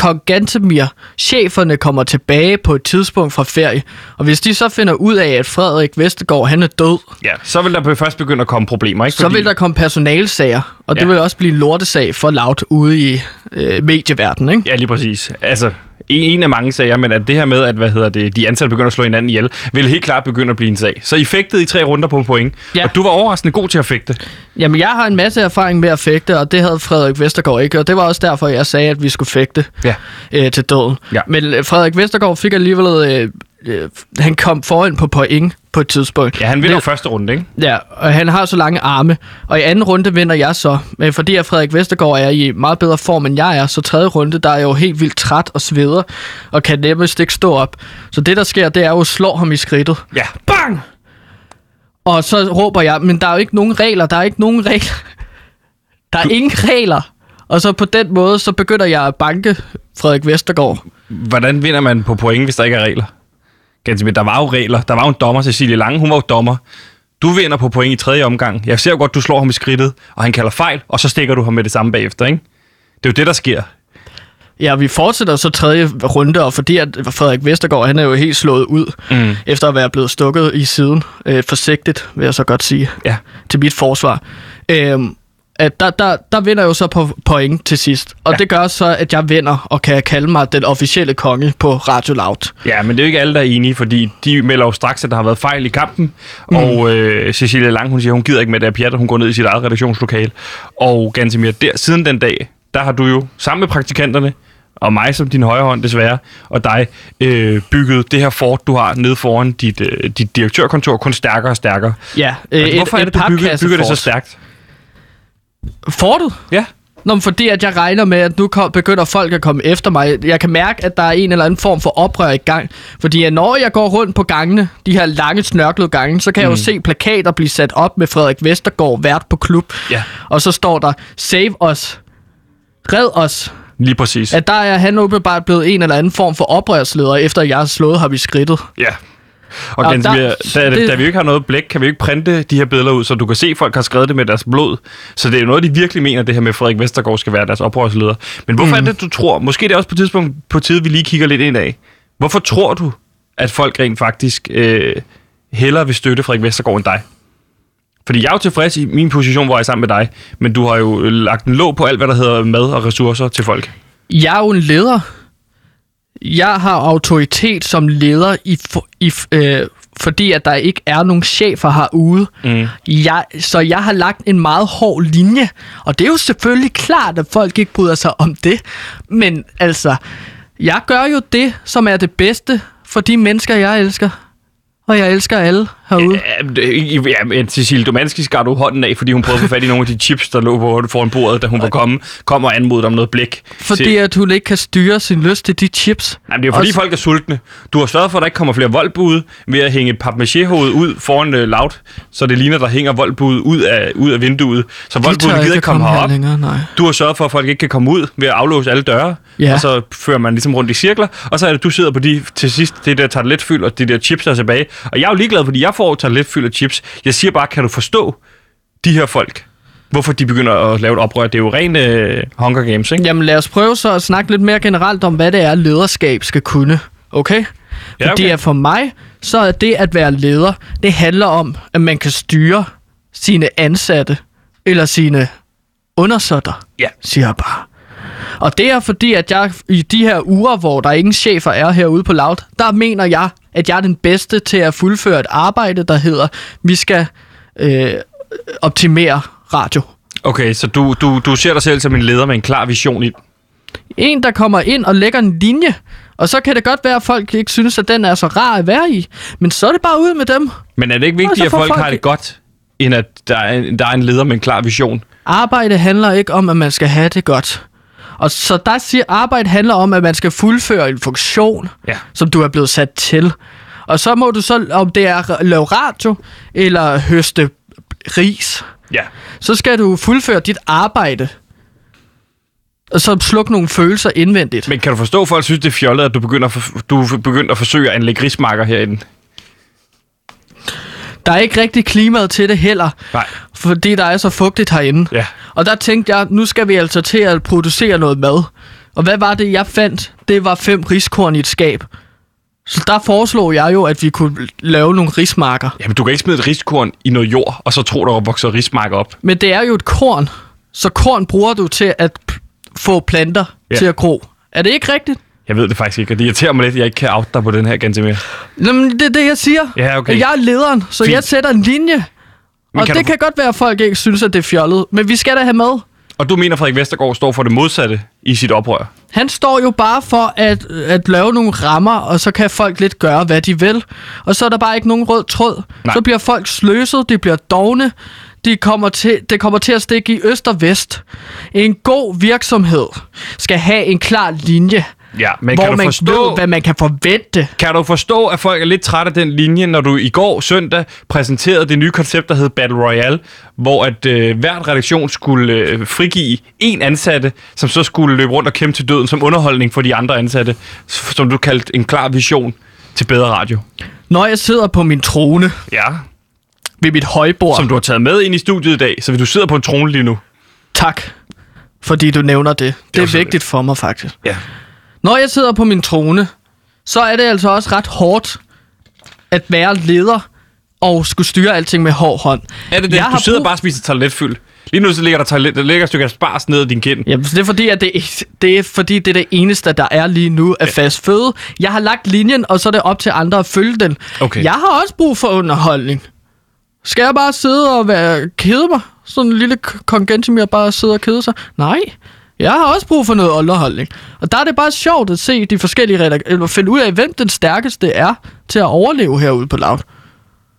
Kong Gantemir, cheferne kommer tilbage på et tidspunkt fra ferie, og hvis de så finder ud af, at Frederik Vestergaard, han er død,
Ja, så vil der først begynde at komme problemer, ikke?
så vil der komme personalsager, Og det
Ja.
vil også blive en lortesag for Loud ude i øh, medieverdenen, ikke?
Ja, lige præcis. Altså, en, en af mange sager, men at det her med, at hvad hedder det, de ansatte begynder at slå hinanden ihjel, vil helt klart begynde at blive en sag. Så I fægtede i tre runder på en point,
Ja.
og du var overraskende god til at fægte.
Jamen, jeg har en masse erfaring med at fægte, og det havde Frederik Vestergaard ikke, og det var også derfor, jeg sagde, at vi skulle fægte
Ja.
øh, til døden.
Ja.
Men øh, Frederik Vestergaard fik alligevel... Øh, øh, han kom foran på point på et tidspunkt.
Ja, han vinder
Det-
første runde, ikke?
Ja, og han har så lange arme. Og i anden runde vinder jeg så. Men fordi at Frederik Vestergaard er i meget bedre form, end jeg er, så tredje runde, der er jeg jo helt vildt træt og sveder, og kan nemmest ikke stå op. Så det, der sker, det er jo at slå ham i skridtet.
Ja.
Bang! Og så råber jeg, men der er jo ikke nogen regler, der er ikke nogen regler. Der er ingen regler. Og så på den måde, så begynder jeg at banke Frederik Vestergaard.
Hvordan vinder man på point, hvis der ikke er regler? Ganske, der var jo regler. Der var jo en dommer, Cecilie Lange, hun var jo dommer. Du vinder på point i tredje omgang. Jeg ser jo godt, du slår ham i skridtet, og han kalder fejl, og så stikker du ham med det samme bagefter, ikke? Det er jo det, der sker.
Ja, vi fortsætter så tredje runde, og fordi at Frederik Vestergaard, han er jo helt slået ud,
Mm.
efter at være blevet stukket i siden. Øh, forsigtigt, vil jeg så godt sige,
Ja.
til mit forsvar. Øhm, at der, der, der vinder jeg jo så på point til sidst. Og
Ja.
det gør så, at jeg vinder og kan kalde mig den officielle konge på Radio Loud.
Ja, men det er jo ikke alle, der er enige, fordi de melder jo straks, at der har været fejl i kampen. Mm. Og øh, Cecilia Lang, hun siger, hun gider ikke med det her pjat, og hun går ned i sit eget redaktionslokale. Og Gantemir, der, siden den dag, der har du jo sammen med praktikanterne, og mig som din højre hånd desværre, og dig, øh, bygget det her fort, du har nede foran dit, øh, dit direktørkontor, kun stærkere og stærkere.
Ja,
Øh, Hvorfor er det, du bygger, bygger det så stærkt?
Fortet?
Ja.
Nå, men fordi at jeg regner med, at nu kom, begynder folk at komme efter mig. Jeg kan mærke, at der er en eller anden form for oprør i gang. Fordi at når jeg går rundt på gangene, de her lange, snørklede gange, så kan mm. jeg jo se plakater blive sat op med Frederik Vestergaard, vært på klub.
Ja.
Og så står der, save os. Red os.
Lige præcis.
At der er han åbenbart blevet en eller anden form for oprørsleder, efter jeg har slået ham i skridtet.
Ja. Og,
Og
Gantemir,
der-
da,
det-
da vi ikke har noget blæk, kan vi ikke printe de her billeder ud, så du kan se, at folk har skrevet det med deres blod. Så det er jo noget, de virkelig mener, det her med, at Frederik Vestergaard skal være deres oprørsleder. Men hvorfor mm. er det, du tror? Måske det er også på et tidspunkt på tide, vi lige kigger lidt ind af. Hvorfor tror du, at folk rent faktisk øh, hellere vil støtte Frederik Vestergaard end dig? Fordi jeg er jo tilfreds i min position, hvor jeg er sammen med dig, men du har jo lagt en låg på alt, hvad der hedder mad og ressourcer til folk.
Jeg er jo en leder. Jeg har autoritet som leder, i, for, i, øh, fordi at der ikke er nogen chefer herude.
Mm.
Jeg, så jeg har lagt en meget hård linje. Og det er jo selvfølgelig klart, at folk ikke bryder sig om det. Men altså, jeg gør jo det, som er det bedste for de mennesker, jeg elsker. Og jeg elsker alle herude.
Ja, ja, men Cecilie Domanski skar du hånden af, fordi hun prøvede at få fat i nogle af de chips, der lå på foran bordet, da hun var kommet, kom og anmodede om noget blik.
Fordi
til,
at hun ikke kan styre sin lyst til de chips.
Jamen, det er jo fordi,
Også-
folk er sultne. Du har sørget for, at der ikke kommer flere voldbud ved at hænge et papmaché-hoved ud foran uh, Loud, så det ligner, der hænger voldbud ud af, ud af vinduet. Så
De
voldbudene
tør
gider
ikke
komme
komme her
herop.
længere, nej.
Du har sørget for, at folk ikke kan komme ud ved at aflåse alle døre,
Ja.
og så fører man ligesom rundt i cirkler, og så er det, du sidder på de, til sidst, det der tarteletfyld og de der chips er tilbage. Og jeg er jo ligeglad, fordi jeg får tarteletfyld af chips. Jeg siger bare, kan du forstå de her folk? Hvorfor de begynder at lave et oprør? Det er jo rent øh, Hunger Games, ikke?
Jamen lad os prøve så at snakke lidt mere generelt om, hvad det er, lederskab skal kunne. Okay?
Ja,
Fordi
okay.
at for mig, så er det at være leder, det handler om, at man kan styre sine ansatte eller sine undersåtter,
Ja.
siger jeg bare. Og det er fordi, at jeg i de her uger, hvor der ingen chefer er herude på Loud, der mener jeg, at jeg er den bedste til at fuldføre et arbejde, der hedder, vi skal øh, optimere radio.
Okay, så du, du, du ser dig selv som en leder med en klar vision i...
En, der kommer ind og lægger en linje, og så kan det godt være, at folk ikke synes, at den er så rar at være i. Men så er det bare ud med dem.
Men er det ikke vigtigt, at folk,
folk-
har det godt, end at der er, en, der er en leder med en klar vision?
Arbejde handler ikke om, at man skal have det godt. Og så der siger, arbejde handler om, at man skal fuldføre en funktion,
Ja.
som du er blevet sat til. Og så må du så, om det er at lave radio, eller høste ris,
Ja.
så skal du fuldføre dit arbejde. Og så slukke nogle følelser indvendigt.
Men kan du forstå, at folk synes, det er fjollet, at du begynder at, for, du er begyndt at forsøge at anlægge rismarker herinde?
Der er ikke rigtig klimaet til det heller,
Nej.
fordi der er så fugtigt herinde.
Ja.
Og der tænkte jeg, nu skal vi altså til at producere noget mad. Og hvad var det, jeg fandt? Det var fem riskorn i et skab. Så der foreslog jeg jo, at vi kunne lave nogle rismarker.
Jamen, du kan ikke smide et riskorn i noget jord, og så tro, der vokser rismarker op.
Men det er jo et korn. så korn bruger du til at få planter
ja.
til at gro. Er det ikke rigtigt?
Jeg ved det faktisk ikke, og det irriterer mig lidt, at jeg ikke kan out dig på den her, Gantemir.
Jamen, det er det, jeg siger.
Ja, okay.
Jeg er lederen, så
Fint.
jeg sætter en linje.
Men
og
kan
det
du-
kan godt være, at folk ikke synes, at det er fjollet. Men vi skal da have med.
Og du mener, Frederik Vestergaard står for det modsatte i sit oprør?
Han står jo bare for at, at lave nogle rammer, og så kan folk lidt gøre, hvad de vil. Og så er der bare ikke nogen rød tråd.
Nej.
Nej. Så bliver folk sløset, de bliver dogne, de kommer til, det kommer til at stikke i øst og vest. En god virksomhed skal have en klar linje,
Ja, men
hvor
kan du
man
forstå...
ved, hvad man kan forvente.
Kan du forstå, at folk er lidt trætte af den linje, når du i går søndag præsenterede det nye koncept, der hed Battle Royale, hvor at øh, hvert redaktion skulle øh, frigive en ansatte, som så skulle løbe rundt og kæmpe til døden som underholdning for de andre ansatte, som du kaldte en klar vision til bedre radio.
Når jeg sidder på min trone
Ja,
ved mit højbord,
som du har taget med ind i studiet i dag, så hvis du sidder på en trone lige nu.
tak, fordi du nævner det. Det
var
er vigtigt for mig faktisk.
Ja.
Når jeg sidder på min trone, så er det altså også ret hårdt at være leder og skulle styre alting med hård hånd.
Er det det?
Jeg
Du
har
sidder
brug-
bare og spiser toiletfyld. Lige nu så ligger der, toilet, der ligger et stykke spars ned i din kind.
Jamen, det er fordi, at det, det er fordi, det er det eneste, der er lige nu af fast føde. Jeg har lagt linjen, og så er det op til andre at følge den.
Okay.
Jeg har også brug for underholdning. Skal jeg bare sidde og være, kede mig? Sådan en lille kongentimir bare sidde og kede sig? Nej. Jeg har også brug for noget underholdning. Og der er det bare sjovt at se de forskellige redak- eller finde ud af, hvem den stærkeste er til at overleve herude på Loud.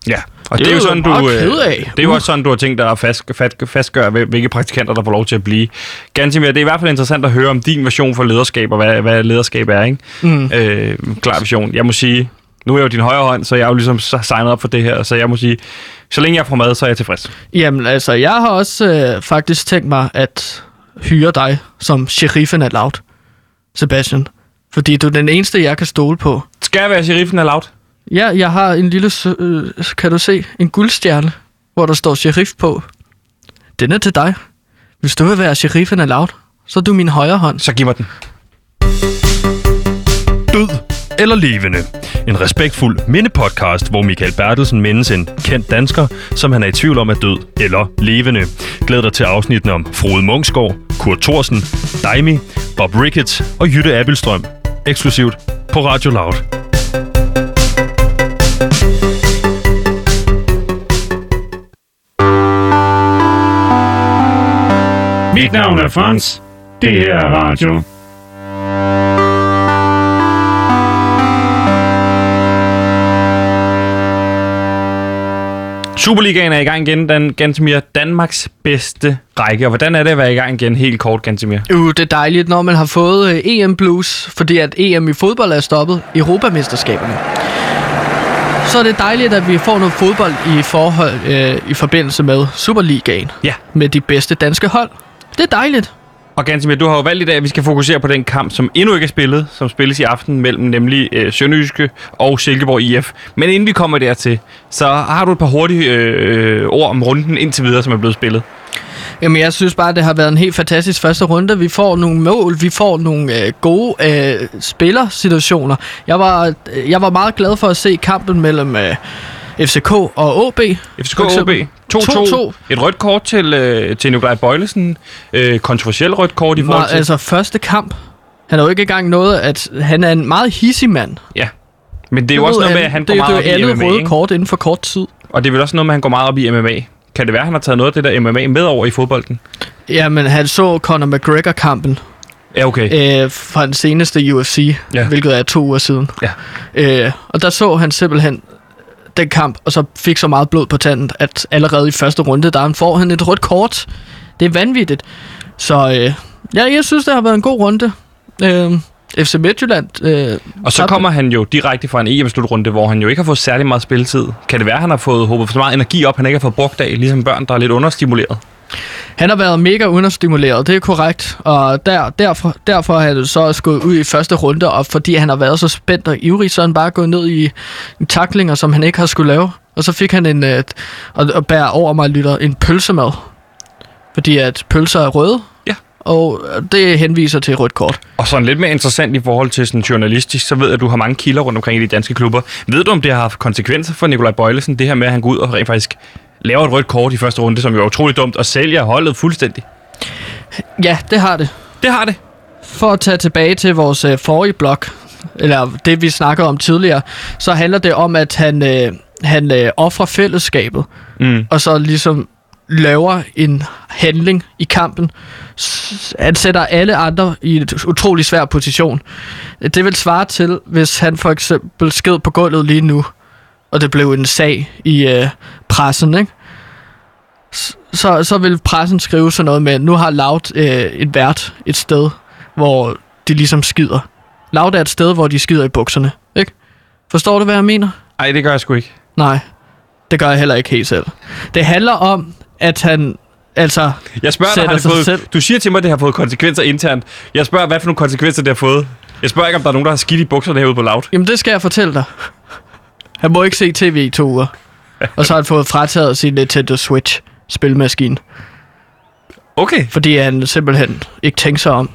Ja, og det,
Det
er jo sådan, du, øh, det er jo også sådan, du har tænkt dig at fast, fast, fastgøre, hvil- hvilke praktikanter, der får lov til at blive. Gansimir, det er i hvert fald interessant at høre om din version for lederskab, og hvad, hvad lederskab er, ikke? Mm. Øh, klar vision. Jeg må sige, nu er jeg jo din højre hånd, så jeg er jo ligesom signet op for det her, så jeg må sige, så længe jeg får mad, så er jeg tilfreds.
Jamen, altså, jeg har også øh, faktisk tænkt mig at hyre dig som sheriffen af Loud, Sebastian. Fordi du er den eneste, jeg kan stole på.
Skal jeg være sheriffen af laut?
Ja, jeg har en lille, øh, kan du se, en guldstjerne, hvor der står sheriff på. Den er til dig. Hvis du vil være sheriffen af Loud, så er du min højre hånd.
Så giv mig den.
Død eller levende. En respektfuld mindepodcast, hvor Michael Bertelsen mindes en kendt dansker, som han er i tvivl om er død eller levende. Glæd dig til afsnittene om Frode Mungsgaard, Kurt Thorsen, Daimi, Bob Ricketts og Jytte Abelstrøm. Eksklusivt på Radio Loud.
Mit navn er Frans. Det her er radio.
Superligaen er i gang igen, den Gantemir Danmarks bedste række. Og hvordan er det at være i gang igen, helt kort, Gantemir?
Uh, det er dejligt, når man har fået øh, EM Blues, fordi at EM i fodbold er stoppet. Europamesterskaberne. Så er det dejligt, at vi får noget fodbold i forhold øh, i forbindelse med Superligaen.
Ja.
Med de bedste danske hold. Det er dejligt.
Og Gansimir, du har jo valgt i dag, at vi skal fokusere på den kamp, som endnu ikke er spillet, som spilles i aften mellem nemlig øh, Sønderjyske og Silkeborg IF. Men inden vi kommer dertil, så har du et par hurtige øh, ord om runden indtil videre, som er blevet spillet.
Jamen, jeg synes bare, det har været en helt fantastisk første runde. Vi får nogle mål, vi får nogle øh, gode øh, spillersituationer. Jeg var, øh, jeg var meget glad for at se kampen mellem øh, FCK og AB.
FCK
For
OB
eksempel.
2-2.
2-2.
Et rødt kort til, øh, til Nikolaj Bøjlesen. Øh, kontroversiel rødt kort i forhold til...
altså, første kamp. Han har jo ikke engang noget, at han er en meget hissig mand.
Ja. Men det er jo også noget med, at han går
det,
meget
det
op
er
i
jo andet
MMA,
røde kort inden for kort tid.
Og det er vel også noget med, at han går meget op i MMA. Kan det være, at han har taget noget af det der MMA med over i fodbolden?
Jamen, han så Conor McGregor-kampen
Ja, okay.
øh, fra den seneste UFC,
Ja.
ja. hvilket er to uger siden.
Ja.
Øh, og der så han simpelthen den kamp, og så fik så meget blod på tanden, at allerede i første runde, der han får han et rødt kort. Det er vanvittigt. Så øh, ja, jeg synes, det har været en god runde. Øh, FC Midtjylland. Øh,
Og så kommer han jo direkte fra en EM-slutrunde, hvor han jo ikke har fået særlig meget spilletid. Kan det være, at han har fået håbet for så meget energi op, han ikke har fået brugt af, ligesom børn, der er lidt understimuleret?
Han har været mega understimuleret, det er korrekt. Og der, derfor, derfor har han så også gået ud i første runde, og fordi han har været så spændt og ivrig, så er han bare gået ned i, taklinger, som han ikke har skulle lave. Og så fik han en, øh, og, og bær over mig, lytter, en pølsemad. Fordi at pølser er røde.
Ja.
Og det henviser til rødt kort.
Og sådan lidt mere interessant i forhold til sådan journalistisk, så ved jeg, at du har mange kilder rundt omkring i de danske klubber. Ved du, om det har haft konsekvenser for Nikolaj Bøjlesen, det her med, at han går ud og rent faktisk laver et rødt kort i første runde, som jo er utroligt dumt, og sælger holdet fuldstændig?
Ja, det har det.
Det har det.
For at tage tilbage til vores øh, forrige blog, eller det vi snakkede om tidligere, så handler det om, at han, øh, han øh, offrer fællesskabet,
Mm.
og så ligesom laver en handling i kampen. Han sætter alle andre i en utrolig svær position. Det vil svare til, hvis han for eksempel sked på gulvet lige nu, og det blev en sag i øh, pressen, ikke? Så, så vil pressen skrive sådan noget med, nu har Loud øh, et vært et sted, hvor de ligesom skider. Loud er et sted, hvor de skider i bukserne, ikke? Forstår du, hvad jeg mener?
Ej, det gør jeg sgu ikke.
Nej, det gør jeg heller ikke helt selv. Det handler om, at han... Altså,
Jeg spørger dig, har det fået,
selv.
du siger til mig, at det har fået konsekvenser internt. Jeg spørger, hvad for nogle konsekvenser det har fået. Jeg spørger ikke, om der er nogen, der har skidt i bukserne herude på Loud.
jamen det skal jeg fortælle dig. Han må ikke se tv i to uger. Og så har han fået frataget sin Nintendo Switch spilmaskine.
Okay.
Fordi han simpelthen ikke tænker sig om.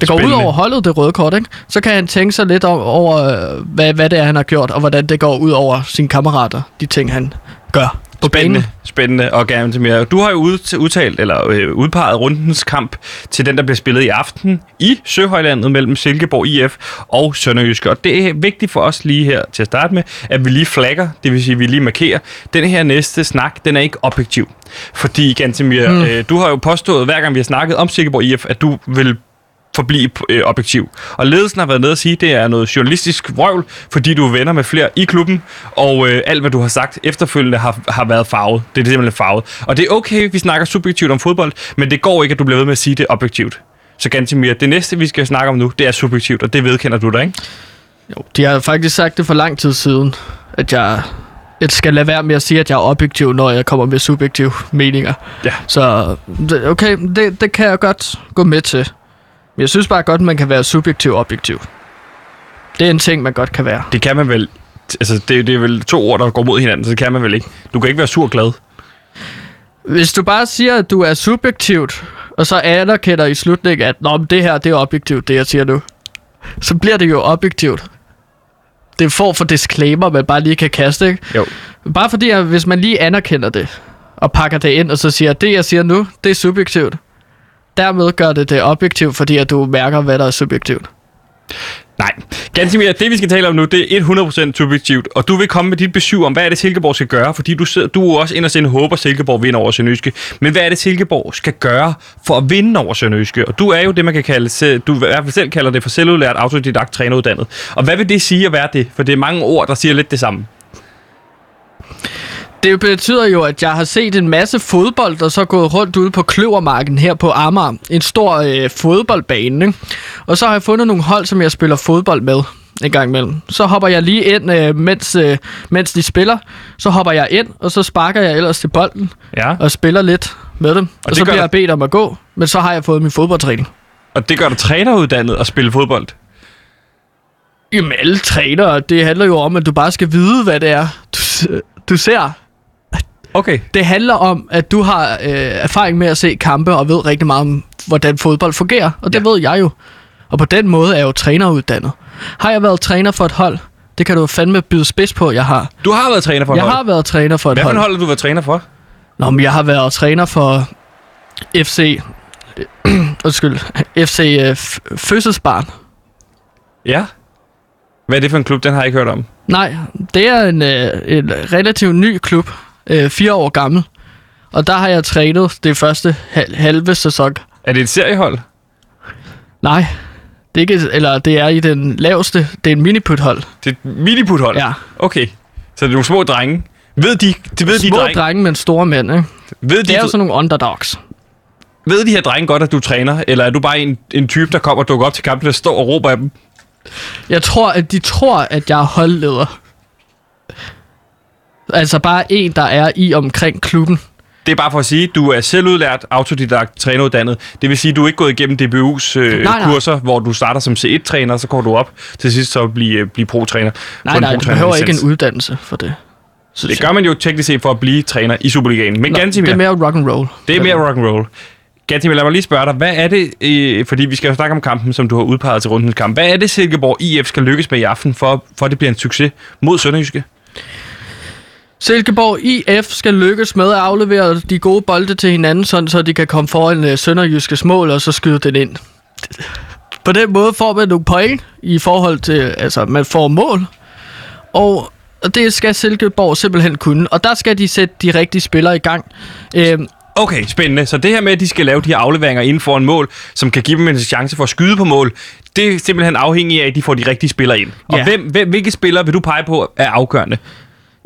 Det går ud
Spændende.
over holdet, det røde kort, ikke? Så kan han tænke sig lidt om, over, øh, hvad, hvad det er, han har gjort, og hvordan det går ud over sine kammerater, de ting, han gør på banen.
Spændende, spændende og gerne til mere. Du har jo ud- udtalt, eller øh, udpeget rundens kamp til den, der bliver spillet i aften i Søhøjlandet mellem Silkeborg IF og Sønderjyske. Og det er vigtigt for os lige her til at starte med, at vi lige flagger, det vil sige, at vi lige markerer, den her næste snak, den er ikke objektiv. Fordi, Gantemir, mm. øh, du har jo påstået, hver gang vi har snakket om Silkeborg IF, at du vil forblive øh, objektiv. Og ledelsen har været nede og sige, at det er noget journalistisk vrøvl, fordi du er venner med flere i klubben, og øh, alt, hvad du har sagt efterfølgende, har, har været farvet. Det er simpelthen farvet. Og det er okay, vi snakker subjektivt om fodbold, men det går ikke, at du bliver ved med at sige det objektivt. Så Gantemir, det næste, vi skal snakke om nu, det er subjektivt, og det vedkender du dig, ikke?
Jo, de har faktisk sagt det for lang tid siden, at jeg, jeg skal lade være med at sige, at jeg er objektiv, når jeg kommer med subjektive meninger.
Ja.
Så okay, det, det kan jeg godt gå med til. Men jeg synes bare godt, man kan være subjektiv og objektiv. Det er en ting, man godt kan være.
Det kan man vel... Altså, det, det er vel to ord, der går mod hinanden, så det kan man vel ikke. Du kan ikke være sur og glad.
Hvis du bare siger, at du er subjektivt, og så anerkender i slutningen, at Nå, men det her det er objektivt, det jeg siger nu, så bliver det jo objektivt. Det er en form for disclaimer, man bare lige kan kaste, ikke?
Jo.
Bare fordi, at hvis man lige anerkender det, og pakker det ind, og så siger, at det jeg siger nu, det er subjektivt. Dermed gør det det objektivt, fordi at du mærker, hvad der er subjektivt.
Nej. Gansimir, det vi skal tale om nu, det er 100% subjektivt, og du vil komme med dit besøg om, hvad er det Silkeborg skal gøre, fordi du, sidder, du er også ind og sende håber, at Silkeborg vinder over Sønderjyske. Men hvad er det Silkeborg skal gøre for at vinde over Sønderjyske? Og du er jo det, man kan kalde, du i hvert fald selv kalder det for selvudlært autodidakt træneruddannet. Og hvad vil det sige at være det? For det er mange ord, der siger lidt det samme.
Det betyder jo, at jeg har set en masse fodbold, der så er gået rundt ude på Kløvermarken her på Amager. En stor øh, fodboldbane, ikke? Og så har jeg fundet nogle hold, som jeg spiller fodbold med en gang imellem. Så hopper jeg lige ind, øh, mens, øh, mens de spiller. Så hopper jeg ind, og så sparker jeg ellers til bolden
Ja.
og spiller lidt med dem. Og, og så bliver jeg bedt om at gå, men så har jeg fået min fodboldtræning.
Og det gør dig træneruddannet at spille fodbold.
Jamen alle trænere, det handler jo om, at du bare skal vide, hvad det er, du, du ser.
Okay.
Det handler om, at du har øh, erfaring med at se kampe og ved rigtig meget om, hvordan fodbold fungerer. Og det
Ja.
ved jeg jo. Og på den måde er jeg jo træneruddannet. Har jeg været træner for et hold? Det kan du fandme byde spids på, jeg har.
Du har været træner for et
Jeg
hold.
har været træner for et
Hvad
hold.
et hold har du været træner for?
Nå, men jeg har været træner for FC... undskyld. FC øh, Fødselsbarn.
Ja. Hvad er det for en klub? Den har jeg ikke hørt om.
Nej, det er en, øh, en relativt ny klub. Øh, fire år gammel. Og der har jeg trænet det første hal- halve sæson.
Er det et seriehold?
Nej, det er ikke, eller det er i den laveste, det er en miniput-hold.
Det er et miniputhold?
Ja.
Okay. Så det er nogle små drenge. Ved de, de, ved de,
Små
drenge,
drenge, men store mænd, ikke?
ved,
Det er jo
de,
sådan nogle underdogs.
ved de her drenge godt, at du træner? Eller er du bare en, en type, der kommer og dukker op til kampen og står og råber af dem?
Jeg tror, at de tror, at jeg er holdleder. Altså bare en, der er i omkring klubben.
Det er bare for at sige, du er selvudlært, autodidakt, træneruddannet. Det vil sige, du er ikke gået igennem DBU's øh,
Nej, nej.
kurser, hvor du starter som C1-træner, så går du op til sidst så blive, øh, blive pro-træner.
Nej, nej, du behøver ikke en uddannelse for det. synes
Det
jeg.
gør man jo teknisk set for at blive træner i Superligaen. Men
Nå,
Gantimir,
det er mere rock and roll.
det er mere rock and roll. Gantimir, lad mig lige spørge dig, hvad er det, øh, fordi vi skal jo snakke om kampen, som du har udpeget til rundens kamp. Hvad er det, Silkeborg IF skal lykkes med i aften, for, for at det bliver en succes mod Sønderjyske?
Silkeborg IF skal lykkes med at aflevere de gode bolde til hinanden, sådan så de kan komme foran uh, Sønderjyskes mål og så skyde den ind. På den måde får man nogle point i forhold til, altså man får mål, og det skal Silkeborg simpelthen kunne, og der skal de sætte de rigtige spillere i gang. Øhm,
Okay, spændende. Så det her med, at de skal lave de her afleveringer inden for en mål, som kan give dem en chance for at skyde på mål, det er simpelthen afhængigt af, at de får de rigtige spillere ind. Og
Ja.
hvem, hvem, hvilke spillere vil du pege på er afgørende?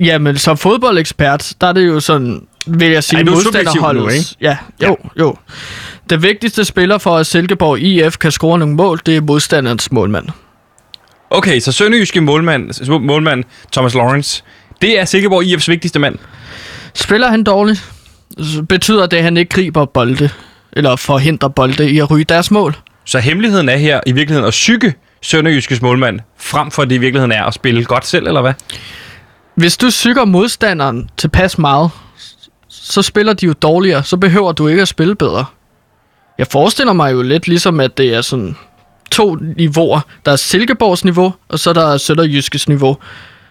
Jamen, som fodboldekspert, der er det jo sådan, vil jeg sige,
er subjektiv nu.
Ja, jo, jo. Det vigtigste spiller for, at Silkeborg IF kan score nogle mål, det er modstanderens målmand.
Okay, så Sønderjyske målmand, målmand Thomas Lawrence, det er Silkeborg IF's vigtigste mand.
Spiller han dårligt, betyder det, at han ikke griber bolde, eller forhindrer bolde i at ryge deres mål.
Så hemmeligheden er her i virkeligheden at psyke Sønderjyskes målmand, frem for at det i virkeligheden er at spille godt selv, eller hvad?
Hvis du sykker modstanderen tilpas meget, så spiller de jo dårligere, så behøver du ikke at spille bedre. Jeg forestiller mig jo lidt ligesom, at det er sådan to niveauer. Der er Silkeborgs niveau, og så der er Sønderjyskes niveau.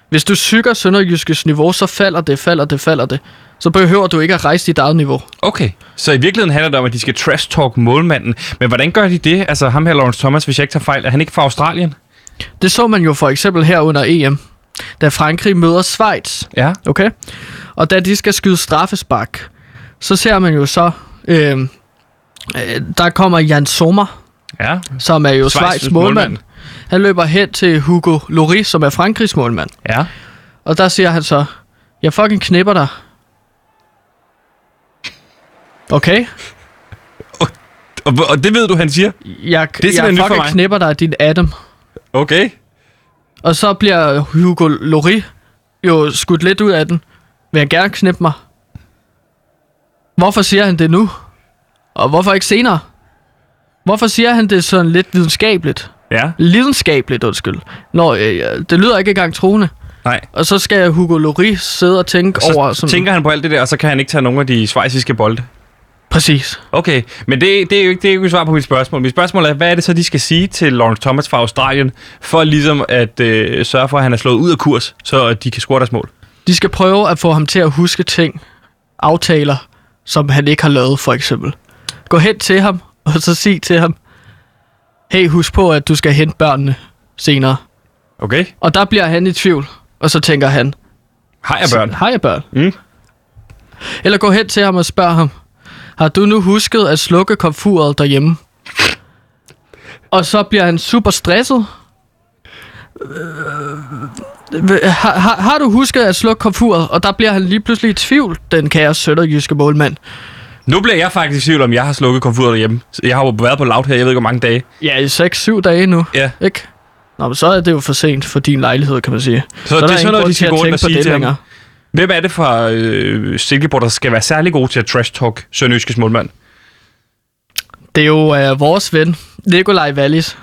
Hvis du sykker Sønderjyskes niveau, så falder det, falder det, falder det. Så behøver du ikke at rejse dit eget niveau.
Okay, så i virkeligheden handler det om, at de skal trash-talk målmanden. Men hvordan gør de det? Altså ham her, Lawrence Thomas, hvis jeg ikke tager fejl, er han ikke fra Australien?
Det så man jo for eksempel her under EM, da Frankrig møder Schweiz.
Ja.
Okay? Og da de skal skyde straffespark, så ser man jo så, øh, øh, der kommer Jan Sommer,
Ja.
som er jo
Schweiz'
Schweiz målmand.
målmand.
Han løber hen til Hugo Lloris, som er Frankrigs målmand.
Ja.
Og der siger han så, jeg fucking knipper dig. Okay?
Og, og det ved du, han siger?
Jeg,
Det er
jeg fucking knipper dig, din Adam.
Okay.
Og så bliver Hugo Lloris jo skudt lidt ud af den. Vil han gerne knippe mig? Hvorfor siger han det nu? Og hvorfor ikke senere? Hvorfor siger han det sådan lidt videnskabeligt?
Ja.
Lidenskabeligt, undskyld. Nå, øh, det lyder ikke engang troende.
Nej.
Og så skal Hugo Lloris sidde og tænke
Så
over...
Som... tænker han på alt det der, og så kan han ikke tage nogen af de svejsiske bolde.
Præcis.
Okay, men det, det, er jo ikke, det er jo ikke svar på mit spørgsmål. Mit spørgsmål er, hvad er det så, de skal sige til Lawrence Thomas fra Australien, for ligesom at øh, sørge for, at han er slået ud af kurs, så at de kan score deres mål?
De skal prøve at få ham til at huske ting, aftaler, som han ikke har lavet, for eksempel. Gå hen til ham, og så sig til ham, hey, husk på, at du skal hente børnene senere.
Okay?
Og der bliver han i tvivl, og så tænker han,
Har jeg børn?
har jeg børn?
Mm.
Eller gå hen til ham og spørg ham, har du nu husket at slukke komfuret derhjemme? Og så bliver han super stresset. Øh, Har, har, har du husket at slukke komfuret? Og der bliver han lige pludselig i tvivl, den kære sønderjyske målmand.
Nu bliver jeg faktisk i tvivl om, jeg har slukket komfuret derhjemme. Jeg har jo været på loud her, jeg ved ikke hvor mange dage.
Ja, i 6-7 dage nu,
Ja.
ikke? Nå, men så er det jo for sent for din lejlighed, kan man sige.
Så,
er
det er sådan noget, de skal gå rundt og sige til ham. Hvem er det fra øh, Silkeborg, der skal være særlig god til at trash-talk Sønderjyskes målmand?
Det er jo øh, vores ven, Nikolaj Wallis,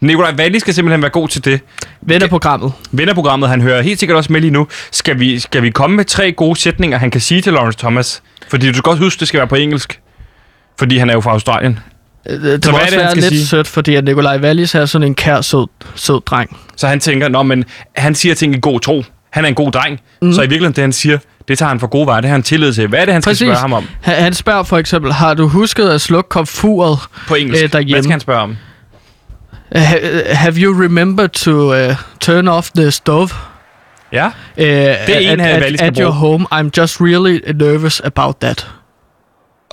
Nikolaj Valli skal simpelthen være god til det.
ven af programmet.
Vennerprogrammet, han hører helt sikkert også med lige nu. Skal vi, skal vi komme med tre gode sætninger, han kan sige til Lawrence Thomas? Fordi du skal også huske, det skal være på engelsk. Fordi han er jo fra Australien.
Øh, Det
Så
må også
det,
være lidt
sige?
sødt, fordi at Nikolaj Wallis er sådan en kær, sød, sød dreng.
Så han tænker, Nå, men han siger ting i god tro. Han er en god dreng. Mm. Så i virkeligheden, det han siger, det tager han for gode varer. Det har han tillid til. Hvad er det, han skal
Præcis.
spørge ham om
Han, han spørger for eksempel, har du husket at slukke komfuret
på engelsk?
Øh, derhjemme.
Hvad skal han spørge om?
Ha- have you remembered to uh, turn off the stove?
Ja,
Uh, det
er en,
at,
han
at,
skal
at your home. I'm just really nervous about that.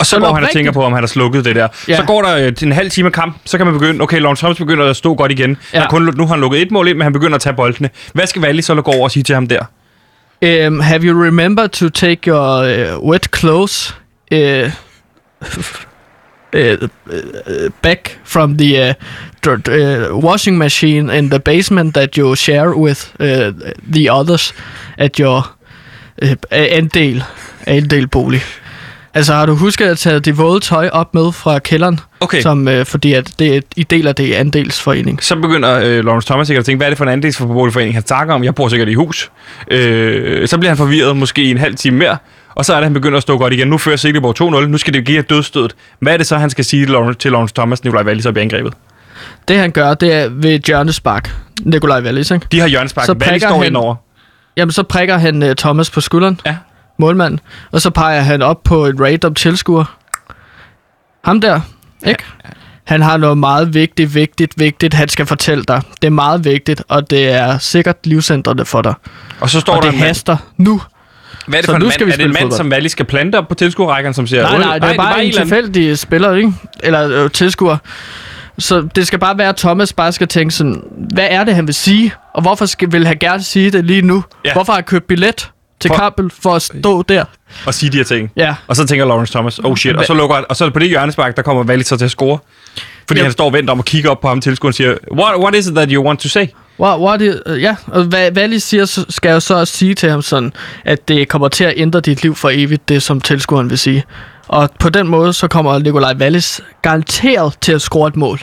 Og så
Sådan
går han og tænker på, om han har slukket det der.
Ja.
Så går der øh, en halv time kamp, så kan man begynde, okay, Lawrence Thomas begynder at stå godt igen. Ja. Han kun, nu har han lukket et mål ind, men han begynder at tage boldene. Hvad skal Valli så gå over og sige til ham der?
Um, have you remembered to take your uh, wet clothes uh, uh, back from the uh, dr- uh, washing machine in the basement that you share with uh, the others at your uh, andel, andel bolig? Altså har du husket at tage det våde tøj op med fra kælderen,
Okay.
som, uh, fordi at det I deler det i andelsforening?
Så begynder øh, Lawrence Thomas sikkert at tænke, hvad er det for en andelsforening, han snakker om? Jeg bor sikkert i hus. Øh, så bliver han forvirret måske en halv time mere, og så er det, han begynder at stå godt igen. Nu fører Silkeborg 2-0, nu skal det give et dødstød. Hvad er det så, han skal sige til Lawrence, til Lawrence Thomas, Nikolaj Wallis op i angrebet?
Det han gør, det er ved hjørnespark, Nikolaj Wallis, ikke?
De har hjørnespark.
Så
Wallis står
han-
indover.
jamen så prikker han uh, Thomas på skulderen.
Ja.
Målmanden. Og så peger han op på et random tilskuer. Ham der, ikke? Han har noget meget vigtigt, vigtigt, vigtigt, han skal fortælle dig. Det er meget vigtigt, og det er sikkert livsændrende for dig.
Og så står
og
der
det
en mand,
haster nu.
hvad er det
så
for en
nu
mand?
skal vi
er det en mand,
fodbold.
som Valli skal plante op på tilskuerrækken, som siger...
Nej, nej, det er bare en
eller anden-
tilfældig spiller, ikke? Eller øh, tilskuer. Så det skal bare være, at Thomas bare skal tænke sådan, hvad er det, han vil sige? Og hvorfor skal, vil han gerne sige det lige nu?
Ja.
Ja. Hvorfor har han købt billet til
For-
kampen for at stå der?
Og sige de her ting.
Ja.
Og så tænker Lawrence Thomas, oh shit. Og så, lukker, og så det på det hjørnespark, der kommer så til at score. Fordi
Ja.
han står og venter om at kigge op på ham tilskueren og siger, what, what is it that you want to say?
What, what is, uh, ja, og hvad Valli siger, skal jeg jo så også sige til ham sådan, at det kommer til at ændre dit liv for evigt, det som tilskueren vil sige. Og på den måde, så kommer Nikolaj Wallis garanteret til at score et mål.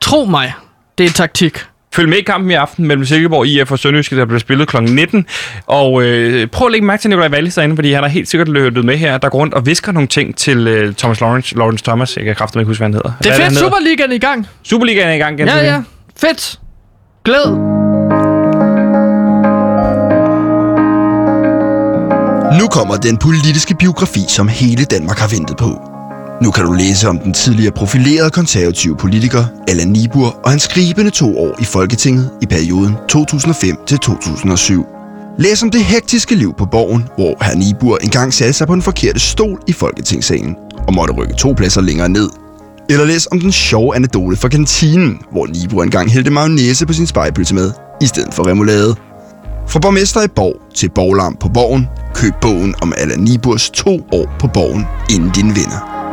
Tro mig, det er taktik.
Følg med i kampen i aften mellem Silkeborg IF og Sønderjyske, der bliver spillet kl. 19. Og øh, prøv at lægge mærke til Nikolaj Wallis derinde, fordi han har helt sikkert lyttet med her, der går rundt og visker nogle ting til øh, Thomas Lawrence, Lawrence Thomas. Jeg kan kraftigt ikke huske, hvad han hedder.
Det er fedt? Superligaen er i gang.
Superligaen er i gang.
Ja, ja. Fedt. Glæd.
Nu kommer den politiske biografi, som hele Danmark har ventet på. Nu kan du læse om den tidligere profilerede konservative politiker Allan Nibur og hans skribende to år i Folketinget i perioden 2005 til 2007. Læs om det hektiske liv på borgen, hvor herr Nibur engang satte sig på en forkerte stol i Folketingssalen og måtte rykke to pladser længere ned. Eller læs om den sjove anekdote fra kantinen, hvor Nibur engang hældte mayonnaise på sin spejpølse med, i stedet for remoulade. Fra borgmester i Borg til borglarm på Borgen, køb bogen om Allan Niburs to år på Borgen, inden din vinder.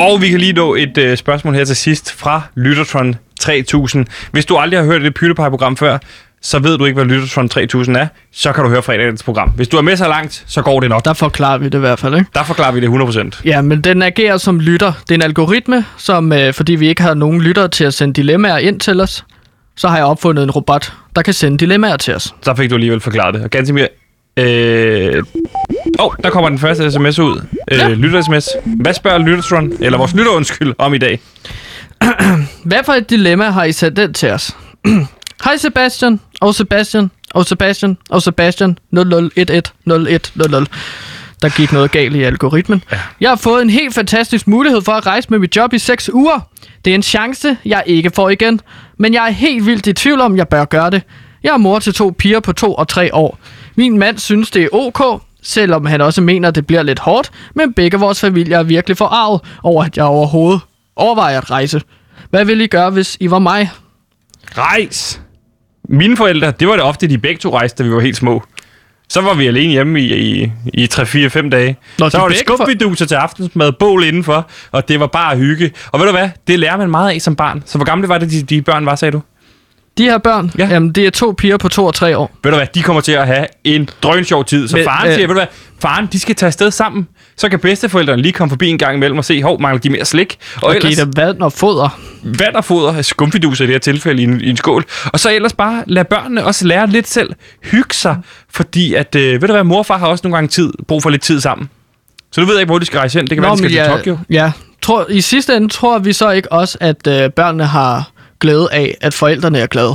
Og vi kan lige nå et øh, spørgsmål her til sidst fra Lyttertron 3000. Hvis du aldrig har hørt det PewDiePie-program før, så ved du ikke, hvad Lyttertron 3000 er, så kan du høre fredagens program. Hvis du er med så langt, så går det nok.
Der forklarer vi det i hvert fald, ikke?
Der forklarer vi det 100%.
Ja, men den agerer som lytter. Det er en algoritme, som øh, fordi vi ikke har nogen lyttere til at sende dilemmaer ind til os, så har jeg opfundet en robot, der kan sende dilemmaer til os.
Så fik du alligevel forklaret det. Og ganske mere... Øh... Oh, der kommer den første sms ud. Øh,
Ja.
Lytter-sms. Hvad spørger Lyttertron, eller vores lytter undskyld, om i dag?
Hvad for et dilemma har I sat den til os? Hej Sebastian, og Sebastian, og Sebastian, og Sebastian, 00110100. Der gik noget galt i algoritmen. Ja. Jeg har fået en helt fantastisk mulighed for at rejse med mit job i 6 uger. Det er en chance, jeg ikke får igen. Men jeg er helt vildt i tvivl om, jeg bør gøre det. Jeg er mor til to piger på to og tre år. Min mand synes, det er ok, selvom han også mener, det bliver lidt hårdt, men begge vores familier er virkelig forarvet over, at jeg overhovedet overvejer at rejse. Hvad vil I gøre, hvis I var mig?
Rejs! Mine forældre, det var det ofte, de begge to rejste, da vi var helt små. Så var vi alene hjemme i, i, i 3-4-5 dage.
Nå,
så
de
var det
begge for-
til aftensmad, bål indenfor, og det var bare hygge. Og ved du hvad? Det lærer man meget af som barn. Så hvor gamle var det, de, de børn var, sagde du?
De her børn,
Ja.
ja. jamen, det er to piger på to og tre år.
Ved du hvad? De kommer til at have en drønsjov tid. Så
Men,
faren
øh,
siger, ved du hvad? Faren, de skal tage afsted sammen. Så kan bedsteforældrene lige komme forbi en gang imellem og se, hov, mangler de mere slik? Og,
Og
ellers
give dem vand og foder.
vand og foder, skumfiduser i det her tilfælde, i en, i en skål. Og så ellers bare lade børnene også lære lidt selv. Hygge sig, fordi at, øh, ved du hvad, mor og far har også nogle gange tid, brug for lidt tid sammen. Så du ved ikke, hvor de skal rejse hen. Det kan være, de skal
men
til Tokyo.
Ja, tror, i sidste ende tror vi så ikke også, at øh, børnene har glæde af, at forældrene er glade.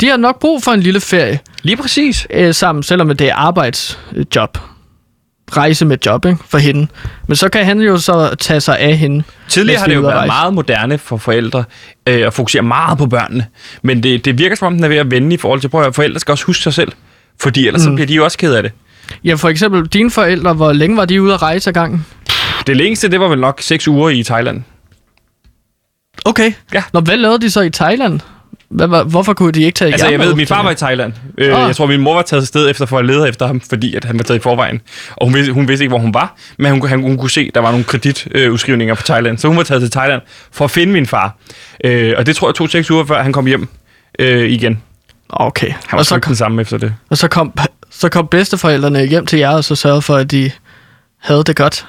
De har nok brug for en lille ferie
Lige præcis.
øh, sammen, selvom det er arbejdsjob. Rejse med job, ikke? For hende. Men så kan han jo så tage sig af hende.
Tidligere har det jo været
rejse.
meget moderne for forældre øh, at fokusere meget på børnene. Men det, det virker som om, den er ved at vende i forhold til, prøv at forældre skal også huske sig selv. Fordi ellers mm. så bliver de jo også ked af det.
Ja, for eksempel dine forældre, hvor længe var de ude at rejse ad gangen?
Det længste, det var vel nok 6 uger i Thailand.
Okay.
Ja.
Nå, hvad lavede de så i Thailand? Hvad, var- hvorfor kunne de ikke tage
Altså, jeg ved, min far var i Thailand. Øh,
Ah.
Jeg tror, min mor var taget sted efter for at lede efter ham, fordi at han var taget i forvejen. Og hun vidste, hun vidste ikke, hvor hun var, men hun, han, hun kunne se, at der var nogle kreditudskrivninger på Thailand. Så hun var taget til Thailand for at finde min far. Øh, og det tror jeg tog seks uger, før han kom hjem øh, igen.
Okay.
Han var
Og så,
så den samme efter det.
og så kom, så kom bedsteforældrene hjem til jer, og så sørgede for, at de havde det godt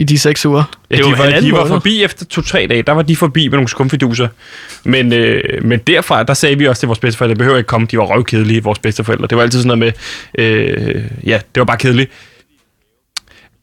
i de seks uger.
Ja,
Det
de,
var
var,
halvanden
de var
måned.
forbi efter to-tre dage. Der var de forbi med nogle skumfiduser. Men, øh, men derfra, der sagde vi også til vores bedsteforældre, det behøver ikke komme. De var røvkedelige, vores bedsteforældre. Det var altid sådan noget med, øh, ja, det var bare kedeligt.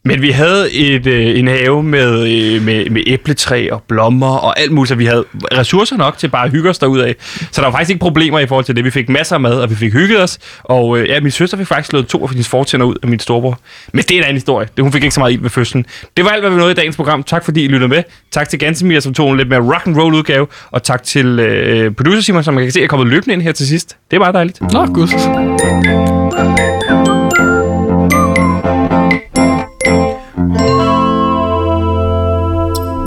Men vi havde et, øh, en have med, øh, med, med æbletræ og blommer og alt muligt, så vi havde ressourcer nok til bare at hygge os derudad. Så der var faktisk ikke problemer i forhold til det. Vi fik masser af mad, og vi fik hygget os. Og øh, ja, min søster fik faktisk slået to af hendes fortænder ud af min storebror. Men det er en anden historie. Det, hun fik ikke så meget ild ved fødslen. Det var alt, hvad vi nåede i dagens program. Tak fordi I lyttede med. Tak til Gansimir, som tog en lidt mere rock and roll udgave. Og tak til øh, producer Simon, som man kan se er kommet løbende ind her til sidst. Det er bare dejligt.
Nå, gud.